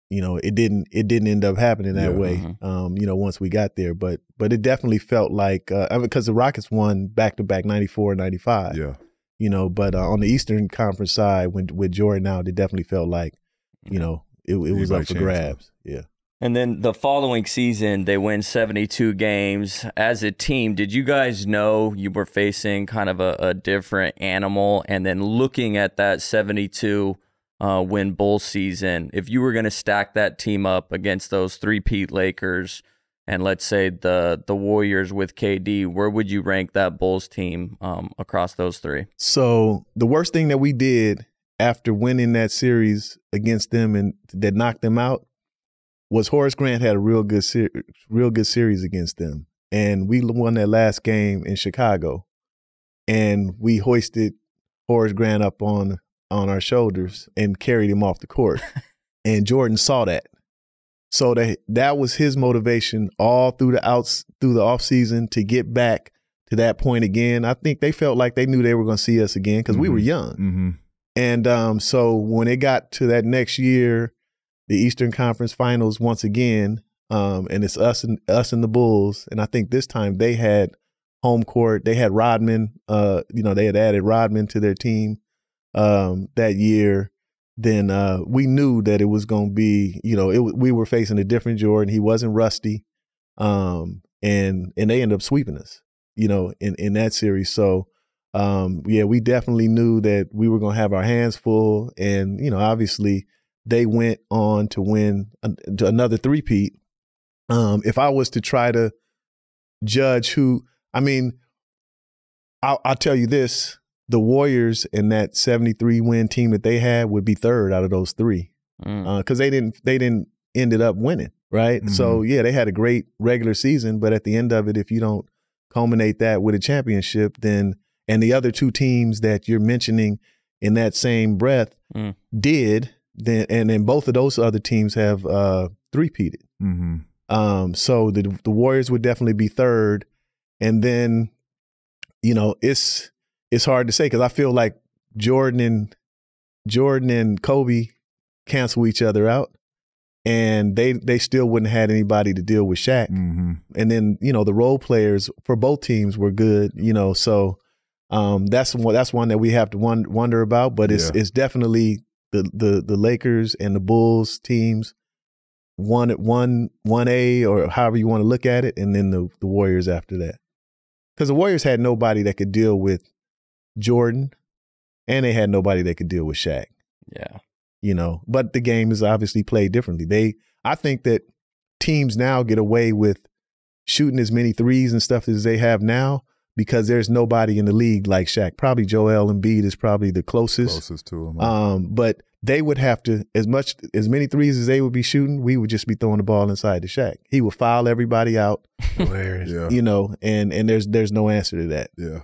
you know, it didn't it didn't end up happening that Yeah. way. Mhm. Um, you know, once we got there, but but it definitely felt like uh, I mean, because the Rockets won back to back 94 and 95 Yeah. you know. But uh, on the Eastern Conference side, when with Jordan out, it definitely felt like, you know, it, it was Anybody up for grabs. Yeah. And then the following season, they win 72 games. As a team, did you guys know you were facing kind of a, a different animal? And then looking at that 72 uh, win Bull season, if you were going to stack that team up against those three-peat Lakers and let's say the the Warriors with KD, where would you rank that Bulls team um, across those three? So the worst thing that we did after winning that series against them and that knocked them out was Horace Grant had a real good ser- real good series against them, and we won that last game in Chicago, and we hoisted Horace Grant up on on our shoulders and carried him off the court, and Jordan saw that. So that that was his motivation all through the outs through the off season to get back to that point again. I think they felt like they knew they were going to see us again because we were Mhm. young. Mm-hmm. And um, so when it got to that next year, the Eastern Conference Finals once again, um, and it's us and us and the Bulls. And I think this time they had home court. They had Rodman. Uh, you know, they had added Rodman to their team um, that year. Then uh, we knew that it was going to be, you know, it, we were facing a different Jordan. He wasn't rusty, um, and and they ended up sweeping us, you know, in in that series. So um, yeah, we definitely knew that we were going to have our hands full, and you know, obviously, they went on to win to another three-peat. Um, if I was to try to judge who, I mean, I'll, I'll tell you this: the Warriors and that 73 win team that they had would be third out of those three Mm. because they didn't they didn't ended up winning, right? So yeah, they had a great regular season, but at the end of it, if you don't culminate that with a championship, then and the other two teams that you're mentioning in that same breath Mm. did, then and then both of those other teams have uh three-peated. Mm-hmm. Um, so the the Warriors would definitely be third, and then you know it's it's hard to say because I feel like Jordan and Jordan and Kobe cancel each other out, and they they still wouldn't have had anybody to deal with Shaq. Mm-hmm. And then you know the role players for both teams were good, you know. So um, that's one that's one that we have to won- wonder about. But it's Yeah. it's definitely the the the Lakers and the Bulls teams one one one A or however you want to look at it, and then the the Warriors after that. Because the Warriors had nobody that could deal with Jordan, and they had nobody that could deal with Shaq Yeah. you know but the game is obviously played differently they i think that teams now get away with shooting as many threes and stuff as they have now because there's nobody in the league like Shaq. Probably Joel Embiid is probably the closest. Closest to him. Um, but they would have to as much as many threes as they would be shooting, we would just be throwing the ball inside the Shaq. He would foul everybody out, yeah. you know, and and there's there's no answer to that. Yeah.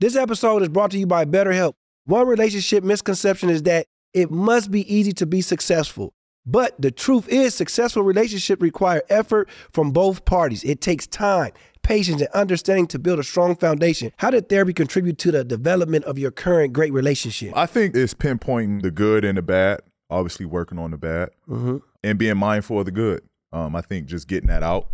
This episode is brought to you by BetterHelp. One relationship misconception is that it must be easy to be successful. But the truth is, successful relationships require effort from both parties. It takes time, patience, and understanding to build a strong foundation. How did therapy contribute to the development of your current great relationship? I think it's pinpointing the good and the bad, obviously working on the bad Mhm. and being mindful of the good. Um, I think just getting that out,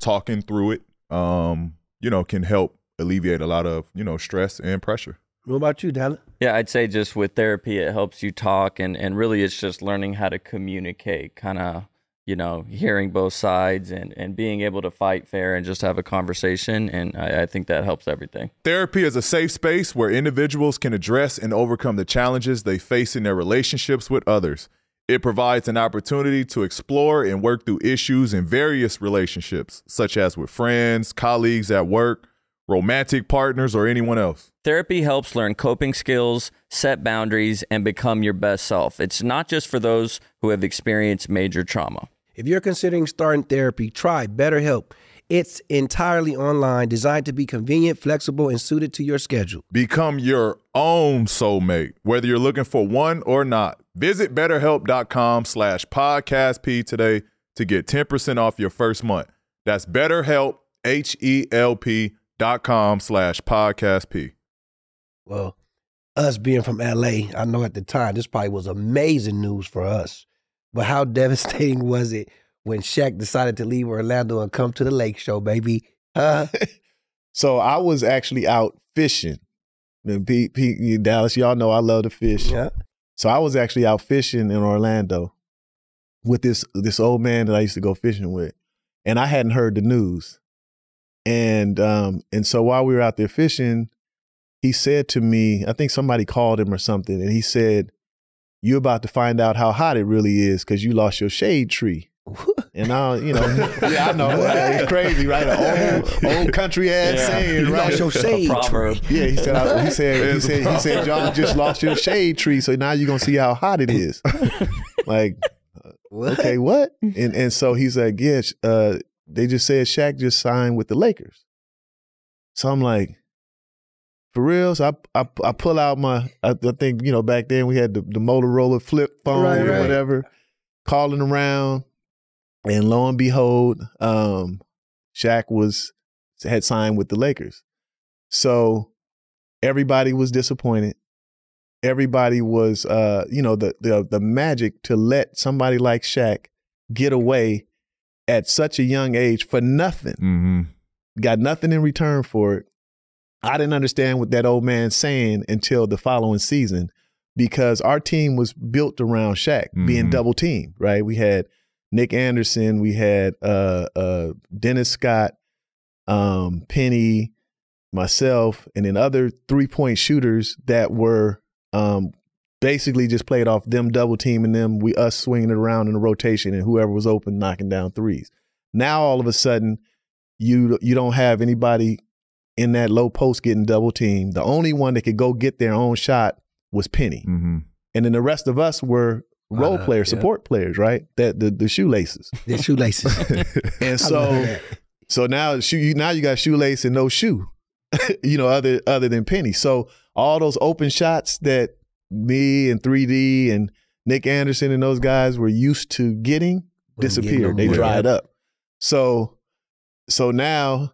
talking through it, um, you know, can help alleviate a lot of, you know, stress and pressure. What about you, Dallas? Yeah, I'd say just with therapy, it helps you talk, and and really, it's just learning how to communicate, kind of, you know, hearing both sides and and being able to fight fair and just have a conversation, and I, I think that helps everything. Therapy is a safe space where individuals can address and overcome the challenges they face in their relationships with others. It provides an opportunity to explore and work through issues in various relationships, such as with friends, colleagues at work, romantic partners, or anyone else. Therapy helps learn coping skills, set boundaries, and become your best self. It's not just for those who have experienced major trauma. If you're considering starting therapy, try BetterHelp. It's entirely online, designed to be convenient, flexible, and suited to your schedule. Become your own soulmate, whether you're looking for one or not. Visit betterhelp.com slash podcastp today to get 10% off your first month. That's betterhelp, H-E-L-P dot com slash podcastp. Well, us being from LA, I know at the time this probably was amazing news for us. But how devastating was it when Shaq decided to leave Orlando and come to the Lake Show, baby? Uh, So I was actually out fishing. And Pete, Pete, Dallas, y'all know I love to fish. yeah. So I was actually out fishing in Orlando with this this old man that I used to go fishing with, and I hadn't heard the news. And um and so while we were out there fishing, he said to me, I think somebody called him or something, and he said, "You're about to find out how hot it really is because you lost your shade tree." And I, you know, yeah, I know it's crazy, right? An old, old country ass Yeah. saying, You right? lost your shade proverb. tree. Yeah, he said. I, he said. He said. He said. Y'all just lost your shade tree, so now you're gonna see how hot it is. like, What? okay, what? And and so he's like, yeah. sh- Uh, they just said Shaq just signed with the Lakers. So I'm like, for real? So I I, I pull out my. I, I think you know back then we had the, the Motorola flip phone Right, or right. whatever. Calling around, and lo and behold, um, Shaq was had signed with the Lakers. So everybody was disappointed. Everybody was uh, you know, the the the magic to let somebody like Shaq get away at such a young age for nothing. Mm-hmm. Got nothing in return for it. I didn't understand what that old man saying until the following season because our team was built around Shaq being Mhm. double teamed, right? We had Nick Anderson, we had uh uh Dennis Scott, um, Penny, myself, and then other three point shooters that were um basically just played off them double teaming them, we us swinging it around in a rotation, and whoever was open knocking down threes. Now all of a sudden, you you don't have anybody in that low post getting double teamed. The only one that could go get their own shot was Penny. Mm-hmm. And then the rest of us were role Uh, players, yeah. support players, right? That the, the shoelaces. The shoelaces. And so so now shoe you now you got shoelace and no shoe. you know, other other than Penny. So all those open shots that me and 3D and Nick Anderson and those guys were used to getting Wasn't getting disappeared. They dried up. So so now,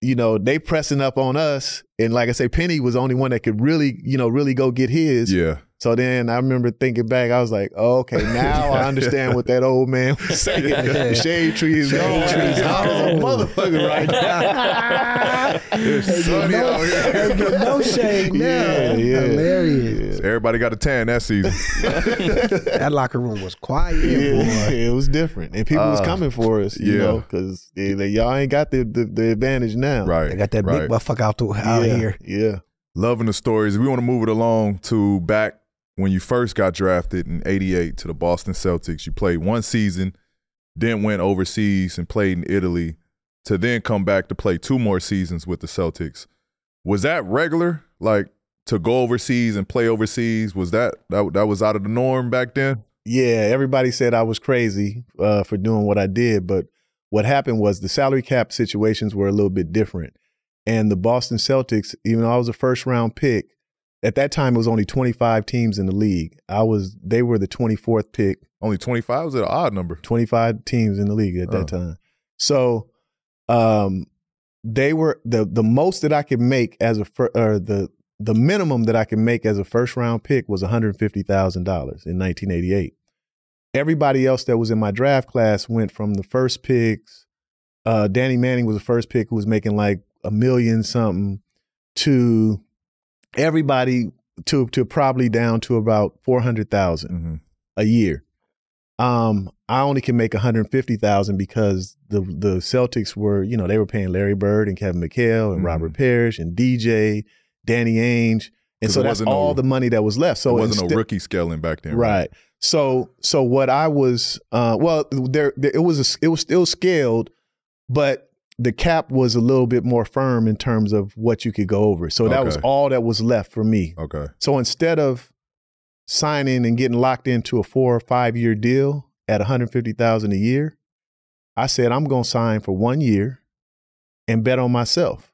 you know, they pressing up on us. And like I say, Penny was the only one that could really, you know, really go get his. Yeah. So then I remember thinking back, I was like, oh, okay, now I understand what that old man was saying. The shade tree is gone. tree's Hot as a motherfucker right now. Hey, get sunny no, out here. no shade now. Yeah, yeah. Hilarious. Everybody got a tan that season. That locker room was quiet, Yeah, boy. it was different, and people was Uh, coming for us, you yeah. know, because y'all ain't got the, the the advantage now. right. They got that right. big motherfucker out, the, out yeah, here. Yeah, Loving the stories. We want to move it along to back when you first got drafted in 88 to the Boston Celtics. You played one season, then went overseas and played in Italy to then come back to play two more seasons with the Celtics. Was that regular? Like to go overseas and play overseas? Was that that, that was out of the norm back then? yeah. Everybody said I was crazy uh, for doing what I did, but what happened was the salary cap situations were a little bit different, and the Boston Celtics, even though I was a first round pick, at that time it was only twenty five teams in the league. I was they were the twenty fourth pick. Only 25 was it an odd number? 25 teams in the league at that Oh. time. So um they were the the most that I could make as a fir- or the the minimum that I could make as a first round pick was $150,000 in 1988. Everybody else that was in my draft class went from the first picks uh Danny Manning was the first pick who was making like a million something to everybody to to probably down to about 400,000 Mm-hmm. a year. Um, I only can make 150,000 because the the Celtics were, you know, they were paying Larry Bird and Kevin McHale and Mhm. Robert Parish and DJ, Danny Ainge, and so that's no- all the money that was left. So it wasn't instead- no rookie scaling back then, right? So so what I was, uh, well, there, there it was a, it was still scaled, but the cap was a little bit more firm in terms of what you could go over. So that was all that was left for me. Okay. So instead of signing and getting locked into a four or five year deal at 150,000 a year, I said I'm going to sign for 1 year and bet on myself.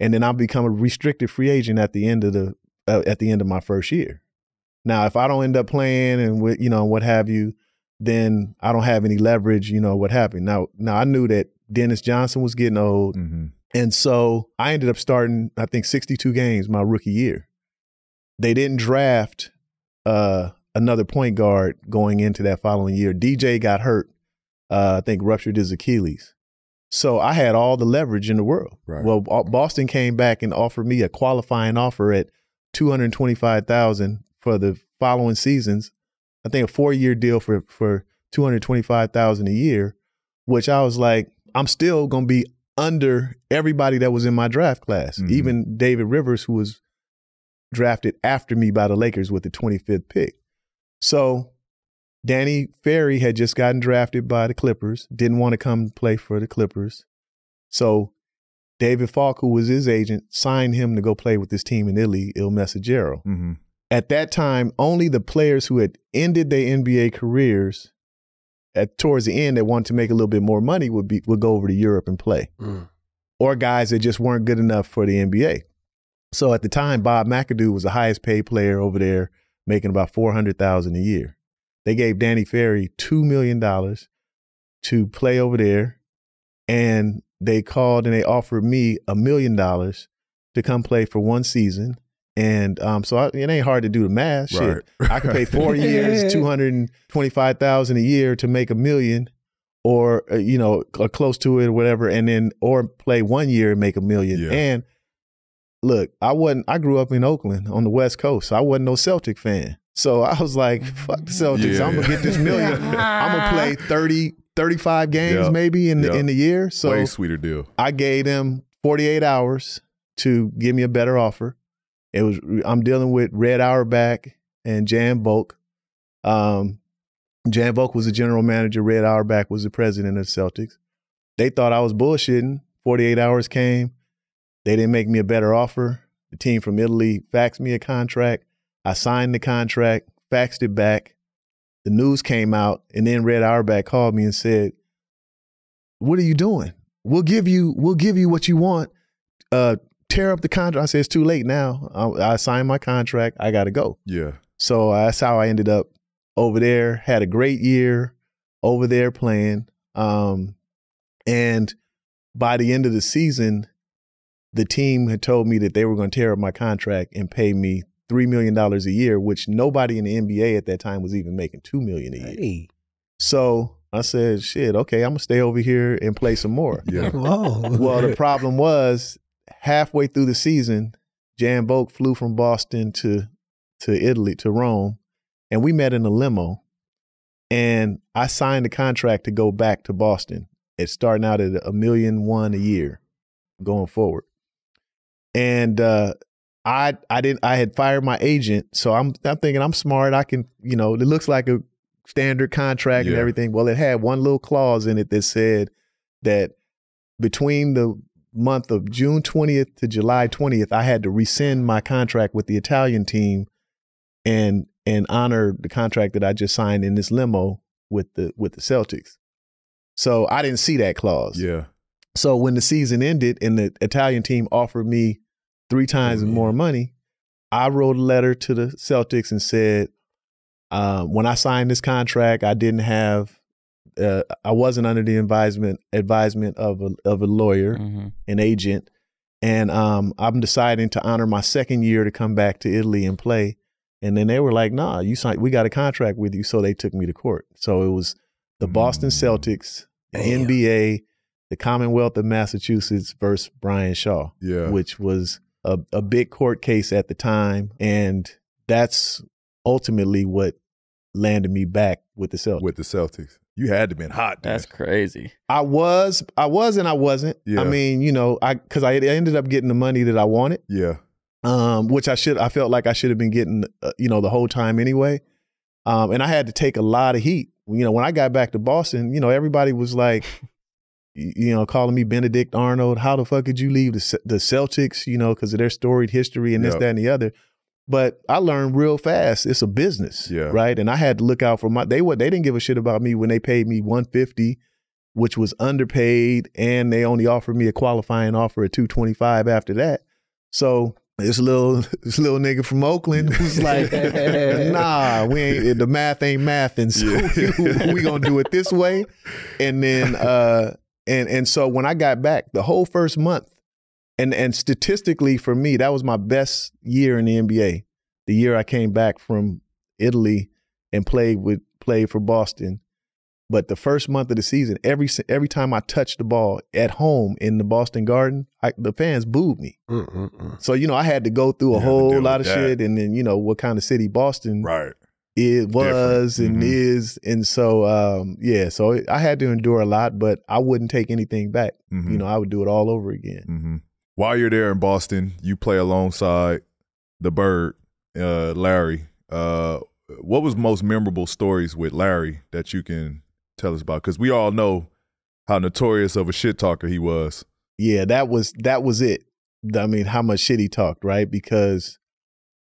And then I'll become a restricted free agent at the end of the uh, at the end of my first year. Now, if I don't end up playing and with, you know what have you, then I don't have any leverage, you know what happened. Now, now I knew that Dennis Johnson was getting old. Mm-hmm. And so I ended up starting, I think, 62 games my rookie year. They didn't draft uh, another point guard going into that following year. DJ got hurt, uh, I think ruptured his Achilles. So I had all the leverage in the world. Right. Well, Boston came back and offered me a qualifying offer at 225000 for the following seasons. I think a four year deal for, for 225000 a year, which I was like, I'm still going to be under everybody that was in my draft class, Mhm. even David Rivers, who was drafted after me by the Lakers with the 25th pick. So Danny Ferry had just gotten drafted by the Clippers, didn't want to come play for the Clippers. So David Falk, who was his agent, signed him to go play with this team in Italy, Il Messaggero. Mm-hmm. At that time, only the players who had ended their NBA careers at towards the end that wanted to make a little bit more money would be would go over to Europe and play Mm. or guys that just weren't good enough for the NBA. So at the time, Bob McAdoo was the highest paid player over there, making about four hundred thousand a year. They gave Danny Ferry two million dollars to play over there, and they called and they offered me a million dollars to come play for one season. And um, so I, it ain't hard to do the math. Shit, I could pay four years, two hundred and twenty-five thousand a year to make a million, or uh, you know, or close to it, or whatever, and then or play one year and make a million. Yeah. And look, I wasn't. I grew up in Oakland on the West Coast, so I wasn't no Celtic fan. So I was like, "Fuck the Celtics! Yeah, I'm gonna yeah. get this million. I'm gonna play 30, 35 games Yeah. maybe in the in the year." So Way sweeter deal. I gave them 48 hours to give me a better offer. It was I'm dealing with Red Auerbach and Jan Volk. Um, Jan Volk was the general manager. Red Auerbach was the president of the Celtics. They thought I was bullshitting. 48 hours came. They didn't make me a better offer. The team from Italy faxed me a contract. I signed the contract, faxed it back. The news came out, and then Red Auerbach called me and said, "What are you doing? We'll give you, we'll give you what you want. Uh, tear up the contract." I said, "It's too late now. I, I signed my contract. I got to go." Yeah. So that's how I ended up over there. Had a great year over there playing. Um, and by the end of the season, the team had told me that they were going to tear up my contract and pay me three million dollars a year, which nobody in the NBA at that time was even making 2 million a year. Hey. So I said, "Shit, okay, I'm gonna stay over here and play some more." Yeah. Whoa. well, the problem was halfway through the season, Jan Volk flew from Boston to to Italy to Rome, and we met in a limo. And I signed a contract to go back to Boston. It's starting out at a million one a year, going forward. And uh, I I didn't I had fired my agent, so I'm I'm thinking I'm smart. I can you know it looks like a standard contract and everything. Well, it had one little clause in it that said that between the month of June 20th to July 20th, I had to rescind my contract with the Italian team and and honor the contract that I just signed in this limo with the with the Celtics. So I didn't see that clause. Yeah. So when the season ended and the Italian team offered me three times yeah. more money, I wrote a letter to the Celtics and said, um, when I signed this contract, I didn't have, uh, I wasn't under the advisement advisement of a of a lawyer, Mhm. an agent, and um, I'm deciding to honor my second year to come back to Italy and play. And then they were like, "Nah, you signed. We got a contract with you." So they took me to court. So it was the Boston Mm. Celtics, the Damn. NBA, the Commonwealth of Massachusetts versus Brian Shaw, Yeah. which was a, a big court case at the time, and that's ultimately what landed me back with the Celtics. With the Celtics. You had to been hot. Then. That's crazy. I was, I was, and I wasn't. Yeah. I mean, you know, I because I ended up getting the money that I wanted, yeah. um, which I should, I felt like I should have been getting, uh, you know, the whole time anyway. Um, and I had to take a lot of heat. You know, when I got back to Boston, you know, everybody was like, you know, calling me Benedict Arnold. How the fuck did you leave the the Celtics? You know, because of their storied history and this, Yep. that, and the other. But I learned real fast. It's a business, Yeah. right? And I had to look out for my. They would. They didn't give a shit about me when they paid me one fifty, which was underpaid, and they only offered me a qualifying offer at two twenty five after that. So this little this little nigga from Oakland was like, "Nah, we ain't. The math ain't mathing, so Yeah. we, we gonna do it this way." And then, uh, and and so when I got back, the whole first month, and and statistically for me, that was my best year in the NBA. The year I came back from Italy and played with played for Boston. But the first month of the season, every every time I touched the ball at home in the Boston Garden, I, the fans booed me. Mm-mm-mm. So you know I had to go through a to whole lot of that. shit, and then you know what kind of city Boston Right. it was and Mhm. is, and so um, yeah, so I had to endure a lot, but I wouldn't take anything back. Mhm. You know, I would do it all over again. hmm While you're there in Boston, you play alongside the Bird, uh, Larry. Uh, what was most memorable stories with Larry that you can tell us about? Because we all know how notorious of a shit talker he was. yeah, that was that was it. I mean, how much shit he talked, right? Because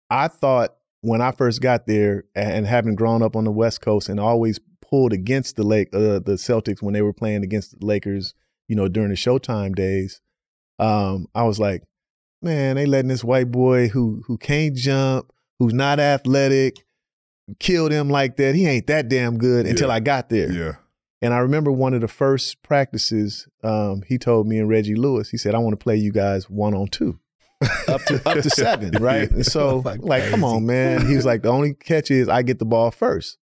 I thought when I first got there, and having grown up on the West Coast, and always pulled against the Lake, uh, the Celtics when they were playing against the Lakers, you know, during the Showtime days. Um, I was like, man, they letting this white boy who who can't jump, who's not athletic, kill them like that. He ain't that damn good until I got there. Yeah. And I remember one of the first practices, um, he told me and Reggie Lewis, he said, I want to play you guys one on two. up to up to seven, right? And so Fuck like, come on, man. He was like, the only catch is I get the ball first.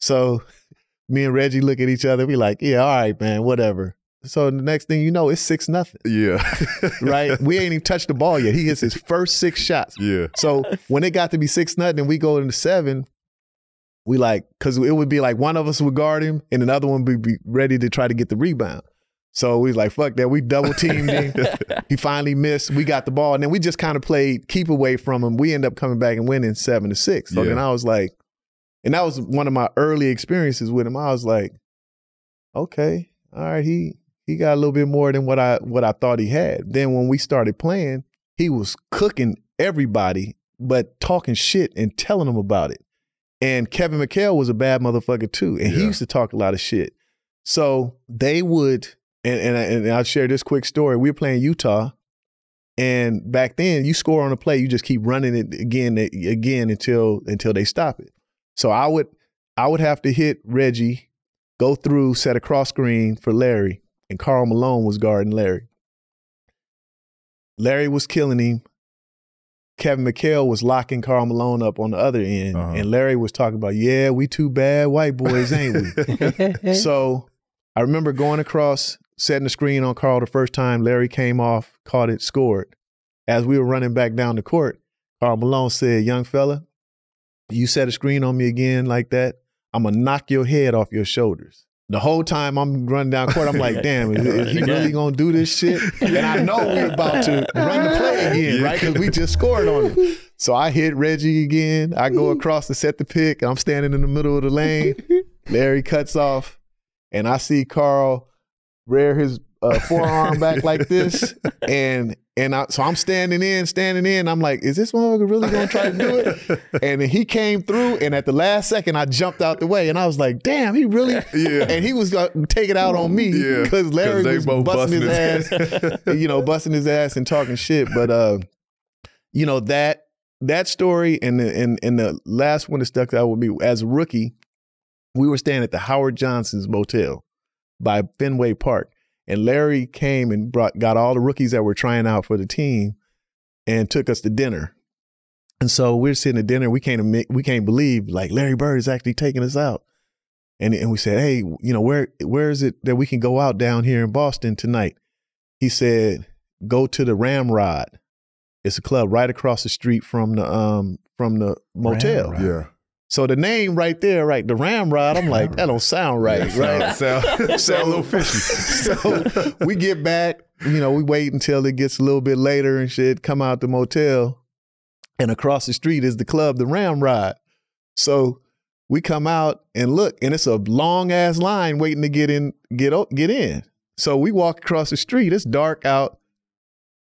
So me and Reggie look at each other, we like, yeah, all right, man, whatever. So the next thing you know, it's six nothing. Yeah. Right? we ain't even touched the ball yet. He hits his first six shots. Yeah. So when it got to be six nothing and we go into seven, we like because it would be like one of us would guard him and another one would be ready to try to get the rebound. So we was like, fuck that. We double teamed him. he finally missed. We got the ball. And then we just kind of played keep away from him. We end up coming back and winning seven to six. So Yeah. then I was like, and that was one of my early experiences with him. I was like, okay, all right, he he got a little bit more than what I what I thought he had. Then when we started playing, he was cooking everybody, but talking shit and telling them about it. And Kevin McHale was a bad motherfucker too, and he used to talk a lot of shit. So they would, and and, I, and I'll share this quick story. We were playing Utah, and back then you score on a play, you just keep running it again, again until until they stop it. So I would I would have to hit Reggie, go through, set a cross screen for Larry, and Karl Malone was guarding Larry. Larry was killing him. Kevin McHale was locking Karl Malone up on the other end, Uh-huh. and Larry was talking about, "Yeah, we two bad white boys, ain't we?" so I remember going across, setting the screen on Karl the first time. Larry came off, caught it, scored. As we were running back down the court, Karl Malone said, "Young fella, you set a screen on me again like that, I'm gonna knock your head off your shoulders." The whole time I'm running down court, I'm like, "Damn, is, is he really gonna do this shit?" And I know we're about to run the play again, right? Because we just scored on him. So I hit Reggie again. I go across to set the pick. I'm standing in the middle of the lane. Larry cuts off, and I see Karl rear his uh, forearm back like this, and and I, so I'm standing in, standing in. I'm like, is this motherfucker really gonna try to do it? And then he came through, and at the last second, I jumped out the way, and I was like, damn, he really? Yeah. And he was gonna take it out on me Yeah, Larry was both busting his ass, you know, busting his ass and talking shit. But uh, you know that that story and the and, and the last one that stuck out with me as a rookie, we were staying at the Howard Johnson's Motel by Fenway Park, and Larry came and brought got all the rookies that were trying out for the team, and took us to dinner. And so we're sitting at dinner. We can't admit, we can't believe like Larry Bird is actually taking us out. And and we said, hey, you know where where is it that we can go out down here in Boston tonight? He said, go to the Ramrod. It's a club right across the street from the um from the motel. Ramrod. yeah. So the name right there, right, the Ramrod. I'm like, that don't sound right, right? Sound, sound, sound a little fishy. so we get back, you know, we wait until it gets a little bit later and shit, come out the motel, and across the street is the club, the Ramrod. So we come out and look, and it's a long ass line waiting to get in, get o- get in. So we walk across the street. It's dark out.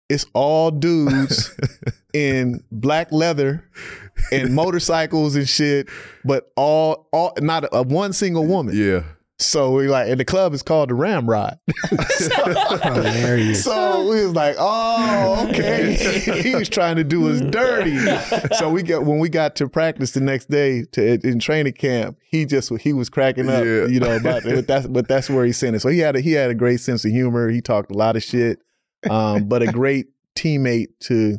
It's all dudes in black leather and motorcycles and shit, but all all not a, one single woman. yeah. So we like, and the club is called the Ramrod. So we was like, oh, okay. he was trying to do us dirty. So we got when we got to practice the next day to in training camp, he just he was cracking up, Yeah. you know, about it. But that's but that's where he sent it. So he had a, he had a great sense of humor. He talked a lot of shit, um, but a great teammate to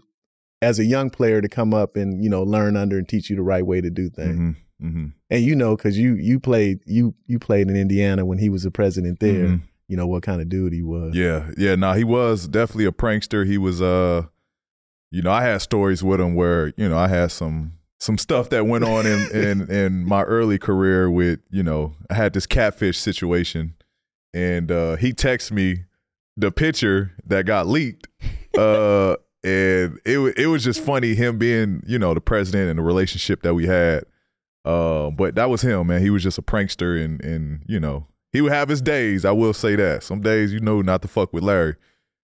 as a young player to come up and you know learn under and teach you the right way to do things. hmm hmm And you know, because you you played you you played in Indiana when he was the president there. Mhm. You know what kind of dude he was. Yeah, yeah. No, he was definitely a prankster. He was, uh, you know, I had stories with him where you know I had some some stuff that went on in in in my early career with you know I had this catfish situation, and uh, he texted me the picture that got leaked. Uh, and it it was just funny him being you know the president and the relationship that we had. Uh, but that was him, man. He was just a prankster, and and you know he would have his days. I will say that. Some days, you know, not to fuck with Larry.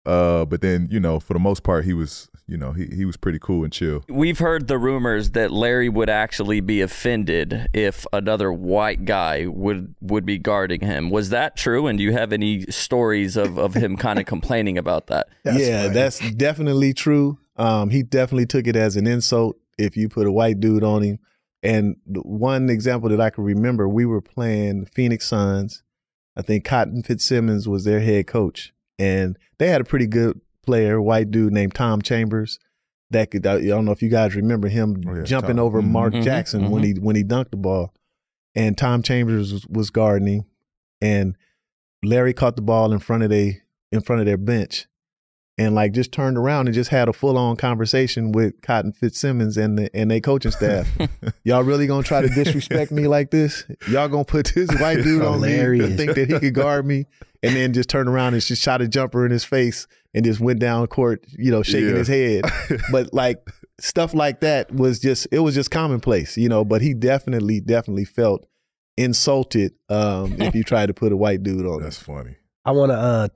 Uh, but then you know, for the most part, he was you know he he was pretty cool and chill. We've heard the rumors that Larry would actually be offended if another white guy would would be guarding him. Was that true? And do you have any stories of, of him kind of complaining about that? yeah, that's definitely true. Um, he definitely took it as an insult if you put a white dude on him. And the one example that I can remember, we were playing Phoenix Suns. I think Cotton Fitzsimmons was their head coach, and they had a pretty good player, white dude named Tom Chambers. That could I don't know if you guys remember him Oh, yeah, jumping Tom. over Mhm. Mark Mhm, Jackson when he when he dunked the ball, and Tom Chambers was, was guarding him, and Larry caught the ball in front of they in front of their bench, and like just turned around and just had a full on conversation with Cotton Fitzsimmons and the and their coaching staff. Y'all really gonna try to disrespect me like this? Y'all gonna put this white dude on me to think that he could guard me, and then just turn around and just shot a jumper in his face and just went down court, you know, shaking Yeah. his head. But like stuff like that was just it was just commonplace, you know. But he definitely definitely felt insulted um, if you tried to put a white dude on him. That's funny. I want to uh,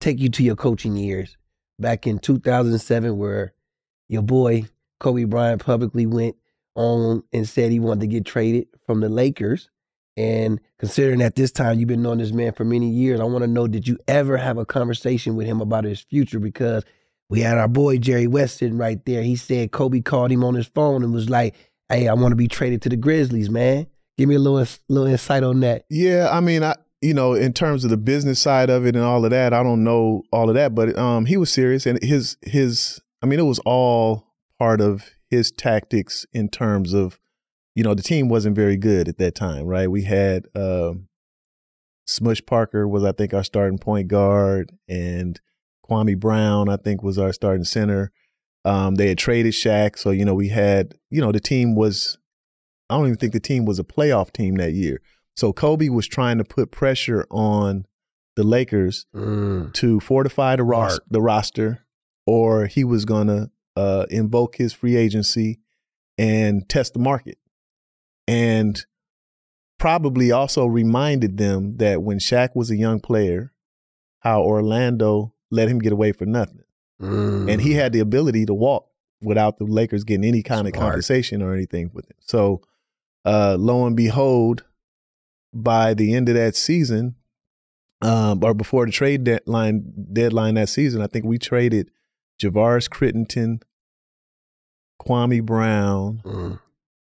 take you to your coaching years back in 2007, where your boy Kobe Bryant publicly went on and said he wanted to get traded from the Lakers. And considering at this time you've been knowing this man for many years, I want to know did you ever have a conversation with him about his future? Because we had our boy Jerry West right there. He said Kobe called him on his phone and was like, "Hey, I want to be traded to the Grizzlies, man." Give me a little little insight on that. Yeah, I mean, I you know, in terms of the business side of it and all of that, I don't know all of that, but um, he was serious, and his his, I mean, it was all part of his tactics in terms of, you know, the team wasn't very good at that time, right? We had um, Smush Parker was, I think, our starting point guard, and Kwame Brown, I think, was our starting center. Um, they had traded Shaq, so you know we had, you know, the team was. I don't even think the team was a playoff team that year. So Kobe was trying to put pressure on the Lakers Mm. to fortify the, ros- the roster, or he was going to uh, invoke his free agency and test the market. And probably also reminded them that when Shaq was a young player, how Orlando let him get away for nothing. Mm. And he had the ability to walk without the Lakers getting any kind of conversation or anything with him. So, uh, lo and behold, by the end of that season, um, or before the trade deadline deadline that season, I think we traded Javaris Crittenton, Kwame Brown, Mm.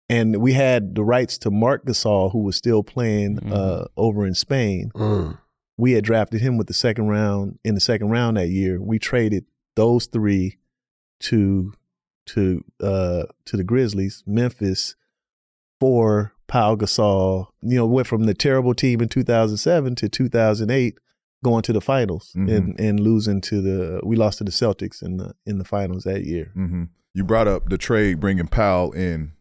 and we had the rights to Marc Gasol, who was still playing Mhm. uh, over in Spain. Mm. We had drafted him with the second round in the second round that year. We traded those three to to uh to the Grizzlies, Memphis, for Pau Gasol. You know, went from the terrible team in 2007 to 2008, going to the finals Mhm. and and losing to the we lost to the Celtics in the in the finals that year. hmm You brought up the trade bringing Pau in.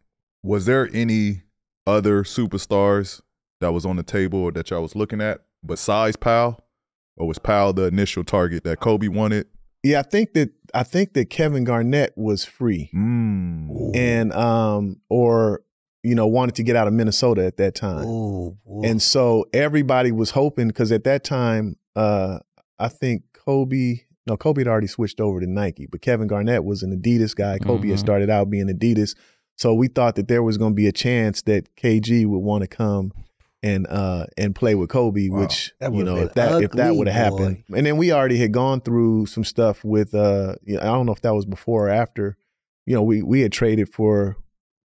Was there any other superstars that was on the table or that y'all was looking at besides Pau, or was Pau the initial target that Kobe wanted? Yeah, I think that I think that Kevin Garnett was free Mm. and um or you know wanted to get out of Minnesota at that time. Ooh, boy. And so everybody was hoping because at that time, uh, I think Kobe, no, Kobe had already switched over to Nike, but Kevin Garnett was an Adidas guy. Kobe had Mhm. started out being Adidas. So we thought that there was going to be a chance that KG would want to come and uh and play with Kobe, Wow. which you know if that if that would have happened, and then we already had gone through some stuff with uh you know, I don't know if that was before or after, you know we we had traded for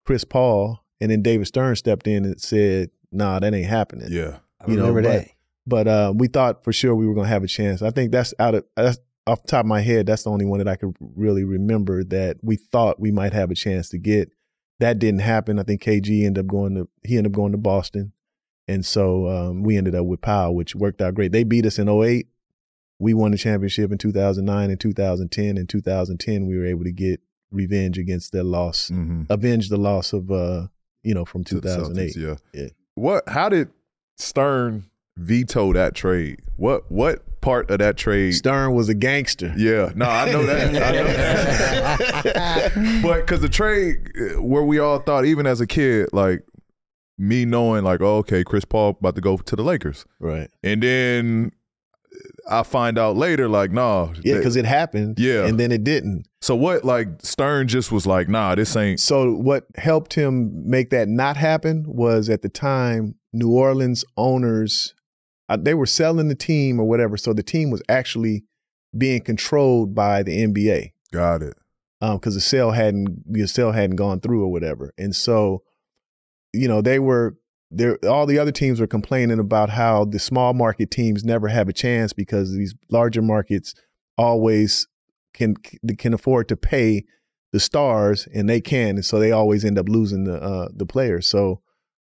Chris Paul, and then David Stern stepped in and said, "Nah, that ain't happening." Yeah. I you know, remember but- that. But uh, we thought for sure we were going to have a chance. I think that's out of that's off the top of my head. That's the only one that I could really remember that we thought we might have a chance to get. That didn't happen. I think KG ended up going to he ended up going to Boston, and so um, we ended up with Pau, which worked out great. They beat us in 08. We won the championship in 2009 and 2010. In 2010, we were able to get revenge against their loss, Mm-hmm. avenge the loss of uh, you know from 2008. yeah. Yeah. What? How did Stern veto that trade? What? What part of that trade? Stern was a gangster. Yeah, no, I know that. I know that. but because the trade, uh, where we all thought, even as a kid, like me knowing, like, oh, okay, Chris Paul about to go to the Lakers, Right. and then I find out later, like, nah, Yeah, because it happened. Yeah. And then it didn't. so what? Like Stern just was like, nah, this ain't. So what helped him make that not happen was at the time New Orleans owners uh, they were selling the team or whatever. So the team was actually being controlled by the NBA Got it. because the sale hadn't the sale hadn't gone through or whatever. And so, you know, they were there. All the other teams were complaining about how the small market teams never have a chance because these larger markets always can can afford to pay the stars, and they can, and so they always end up losing the uh, the players. So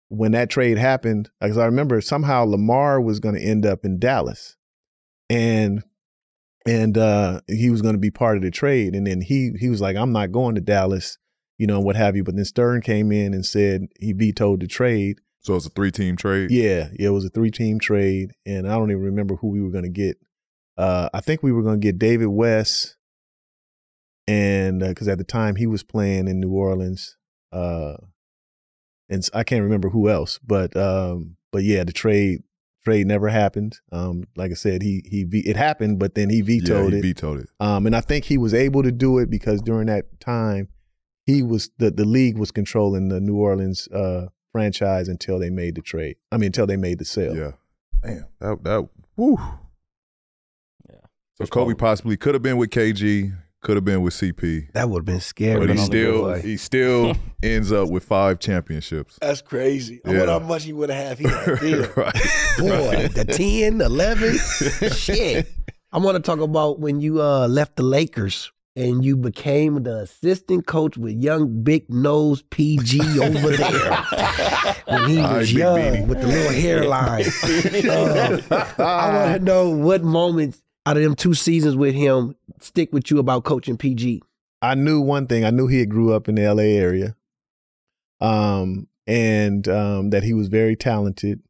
when that trade happened, because I remember somehow Lamar was going to end up in Dallas, and and uh, he was going to be part of the trade. And then he he was like, "I'm not going to Dallas," you know, what have you. But then Stern came in and said he vetoed the trade. So it's a three team trade. Yeah, yeah, it was a three team trade, and I don't even remember who we were going to get. Uh, I think we were going to get David West, and because at the time he was playing in New Orleans, uh, and I can't remember who else, but um, but yeah, the trade trade never happened. Um, like I said, he he it happened, but then he Yeah, vetoed he it. vetoed it. Um, and I think he was able to do it because during that time, he was the the league was controlling the New Orleans uh, franchise until they made the trade. I mean, until they made the sale. Yeah. Damn. That that woo. Yeah. So Kobe possibly could have been with KG, could have been with CP, That would have been scary. but he been on the still he still ends up with five championships. That's crazy. I Yeah. wonder how much he would have had. He had there. right. Boy, the 10, 11, shit. I want to talk about when you uh, left the Lakers and you became the assistant coach with young big nose PG over there when he was young Beanie. with the little hairline. Uh, I want to know what moments out of them two seasons with him stick with you about coaching PG. I knew one thing. I knew he had grew up in the LA area, um, and um, that he was very talented.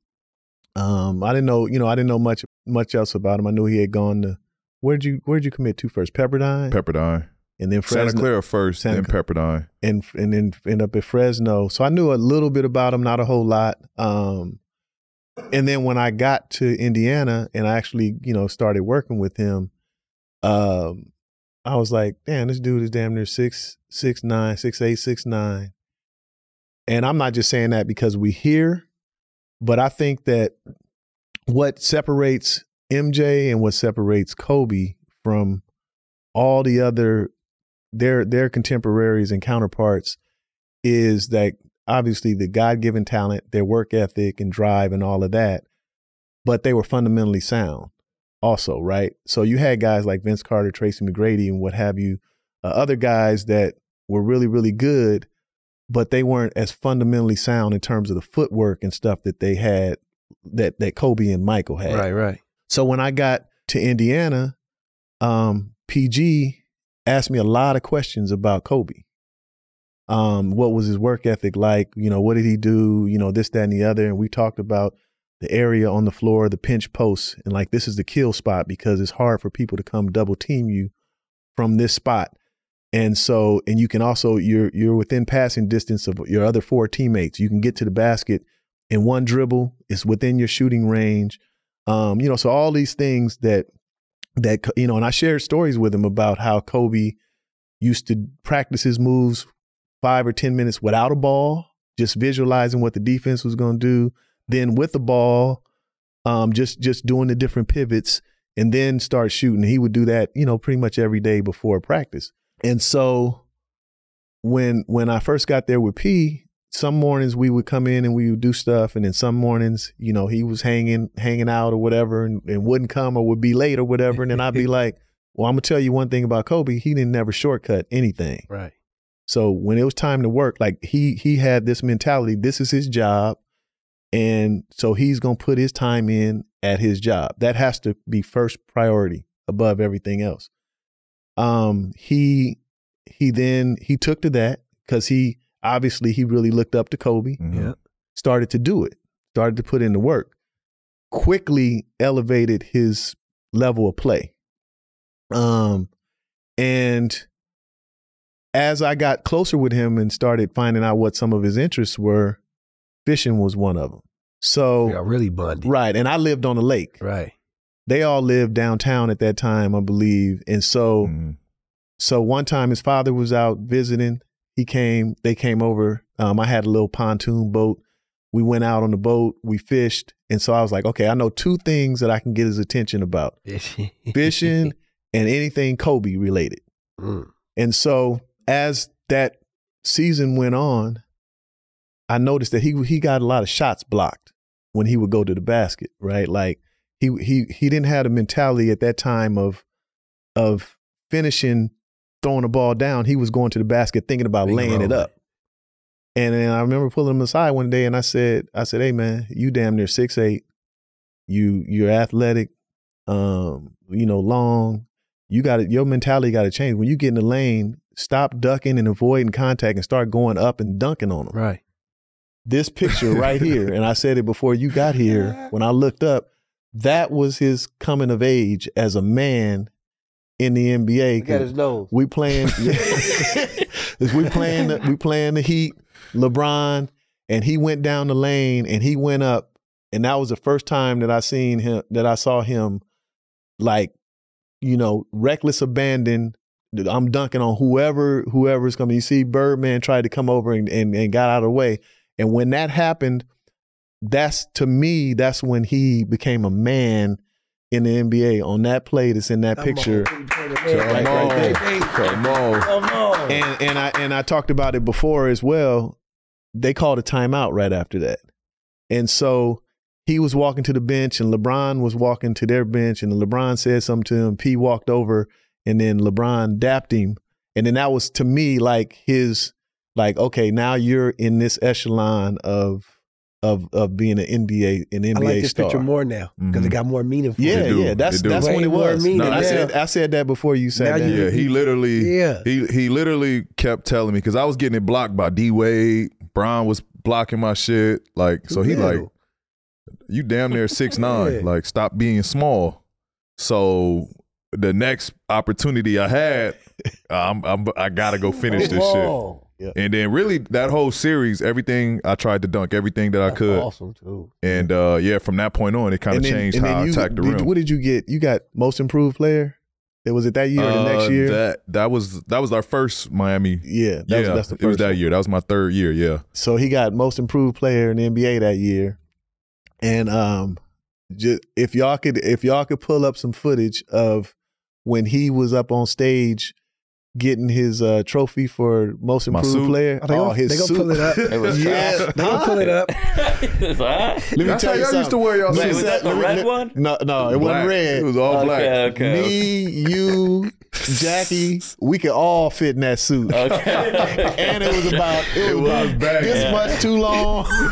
Um, I didn't know, you know, I didn't know much much else about him. I knew he had gone to where'd you where'd you commit to first? Pepperdine, Pepperdine. and then Santa Clara first, Santa then Pepperdine. and and then end up at Fresno. So I knew a little bit about him, not a whole lot. Um, and then when I got to Indiana and I actually, you know, started working with him, um, I was like, damn, this dude is damn near six, six nine, six eight, six nine. And I'm not just saying that because we hear, but I think that what separates MJ and what separates Kobe from all the other their their contemporaries and counterparts is that obviously the God-given talent, their work ethic and drive and all of that, but they were fundamentally sound also, right? So you had guys like Vince Carter, Tracy McGrady and what have you, uh, other guys that were really really good, but they weren't as fundamentally sound in terms of the footwork and stuff that they had that that Kobe and Michael had. Right, right. So when I got to Indiana, um, PG asked me a lot of questions about Kobe. Um, what was his work ethic like? You know, what did he do? You know, this, that, and the other. And we talked about the area on the floor, the pinch posts, and like this is the kill spot because it's hard for people to come double team you from this spot. And so, and you can also you're you're within passing distance of your other four teammates. You can get to the basket in one dribble. It's within your shooting range. Um, you know, so all these things that that you know, and I shared stories with him about how Kobe used to practice his moves five or ten minutes without a ball, just visualizing what the defense was going to do. Then with the ball, um, just just doing the different pivots, and then start shooting. He would do that, you know, pretty much every day before practice. And so when when I first got there with P, some mornings we would come in and we would do stuff, and then some mornings, you know, he was hanging hanging out or whatever, and, and wouldn't come or would be late or whatever, and then I'd be like, "Well, I'm gonna tell you one thing about Kobe. He didn't never shortcut anything. Right. So when it was time to work, like he he had this mentality. This is his job, and so he's gonna put his time in at his job. That has to be first priority above everything else. Um, he he then he took to that because he obviously he really looked up to Kobe. Mhm. Yeah. Started to do it. Started to put in the work. Quickly elevated his level of play. Um, and as I got closer with him and started finding out what some of his interests were, fishing was one of them. So We got really bonded. right, and I lived on the lake. Right. They all lived downtown at that time, I believe, and so Mhm. so one time his father was out visiting. He came, they came over. Um, I had a little pontoon boat. We went out on the boat, we fished. And so I was like, okay, I know two things that I can get his attention about fishing and anything Kobe related. Mm. And so as that season went on, I noticed that he he got a lot of shots blocked when he would go to the basket, right? Like he he he didn't have the mentality at that time of of finishing throwing the ball down. He was going to the basket thinking about Big laying it up. And then I remember pulling him aside one day and I said, I said, Hey man, you damn near six eight. You you're athletic, um, you know, long. You got to your mentality got to change. When you get in the lane, stop ducking and avoiding contact and start going up and dunking on them. Right. This picture right here, and I said it before you got here. When I looked up, that was his coming of age as a man in the NBA. At his nose. We playing, we playing, the, we playing the Heat, LeBron, and he went down the lane and he went up and that was the first time that I seen him that I saw him like you know reckless abandon. I'm dunking on whoever whoever's coming. You see, Birdman tried to come over and, and and got out of the way, and when that happened, that's to me that's when he became a man in the NBA on that play that's in that Come picture. on, Come on. Come on. Come on. and and I and I talked about it before as well. They called a timeout right after that, and so he was walking to the bench, and LeBron was walking to their bench, and LeBron said something to him. P walked over, and then LeBron dapped him, and then that was to me like his like okay, now you're in this echelon of of of being an NBA an NBA I like this star. picture more now because it Mhm. got more meaning for Yeah, They yeah, that's They do. that's when it was. meaning I now. said I said that before you said Now that. you- Yeah, he literally Yeah. he he literally kept telling me because I was getting it blocked by D Wade. Brian was blocking my shit. Like so he like you damn near six nine. Yeah. Like stop being small. So the next opportunity I had, I'm, I'm I gotta go finish this shit. Whoa. And then really that whole series, everything I tried to dunk everything that I could. awesome too. And uh yeah, from that point on, it kind of changed how I you- attacked the did- rim. What did you get? You got most improved player. It was it that year or the next Uh, year? That that was that was our first Miami. yeah, that yeah, was, that's the first. it was that one. year. That was my third year. Yeah. So he got most improved player in the NBA that year. And um, just, if y'all could, if y'all could pull up some footage of when he was up on stage getting his uh, trophy for most improved suit? player. Oh, they gonna- his they gonna suit. pull it up. It was yeah, trash. They gonna pull it up. Is that? Let me That's tell how you y'all used to wear y'all Let me Wait, suits. was that the red one? No, no, it Black. wasn't red. It was all black. Okay, okay. Me, you, Jackie, we could all fit in that suit. Okay. and it was about it was, It was about baggy. this Yeah. much too long.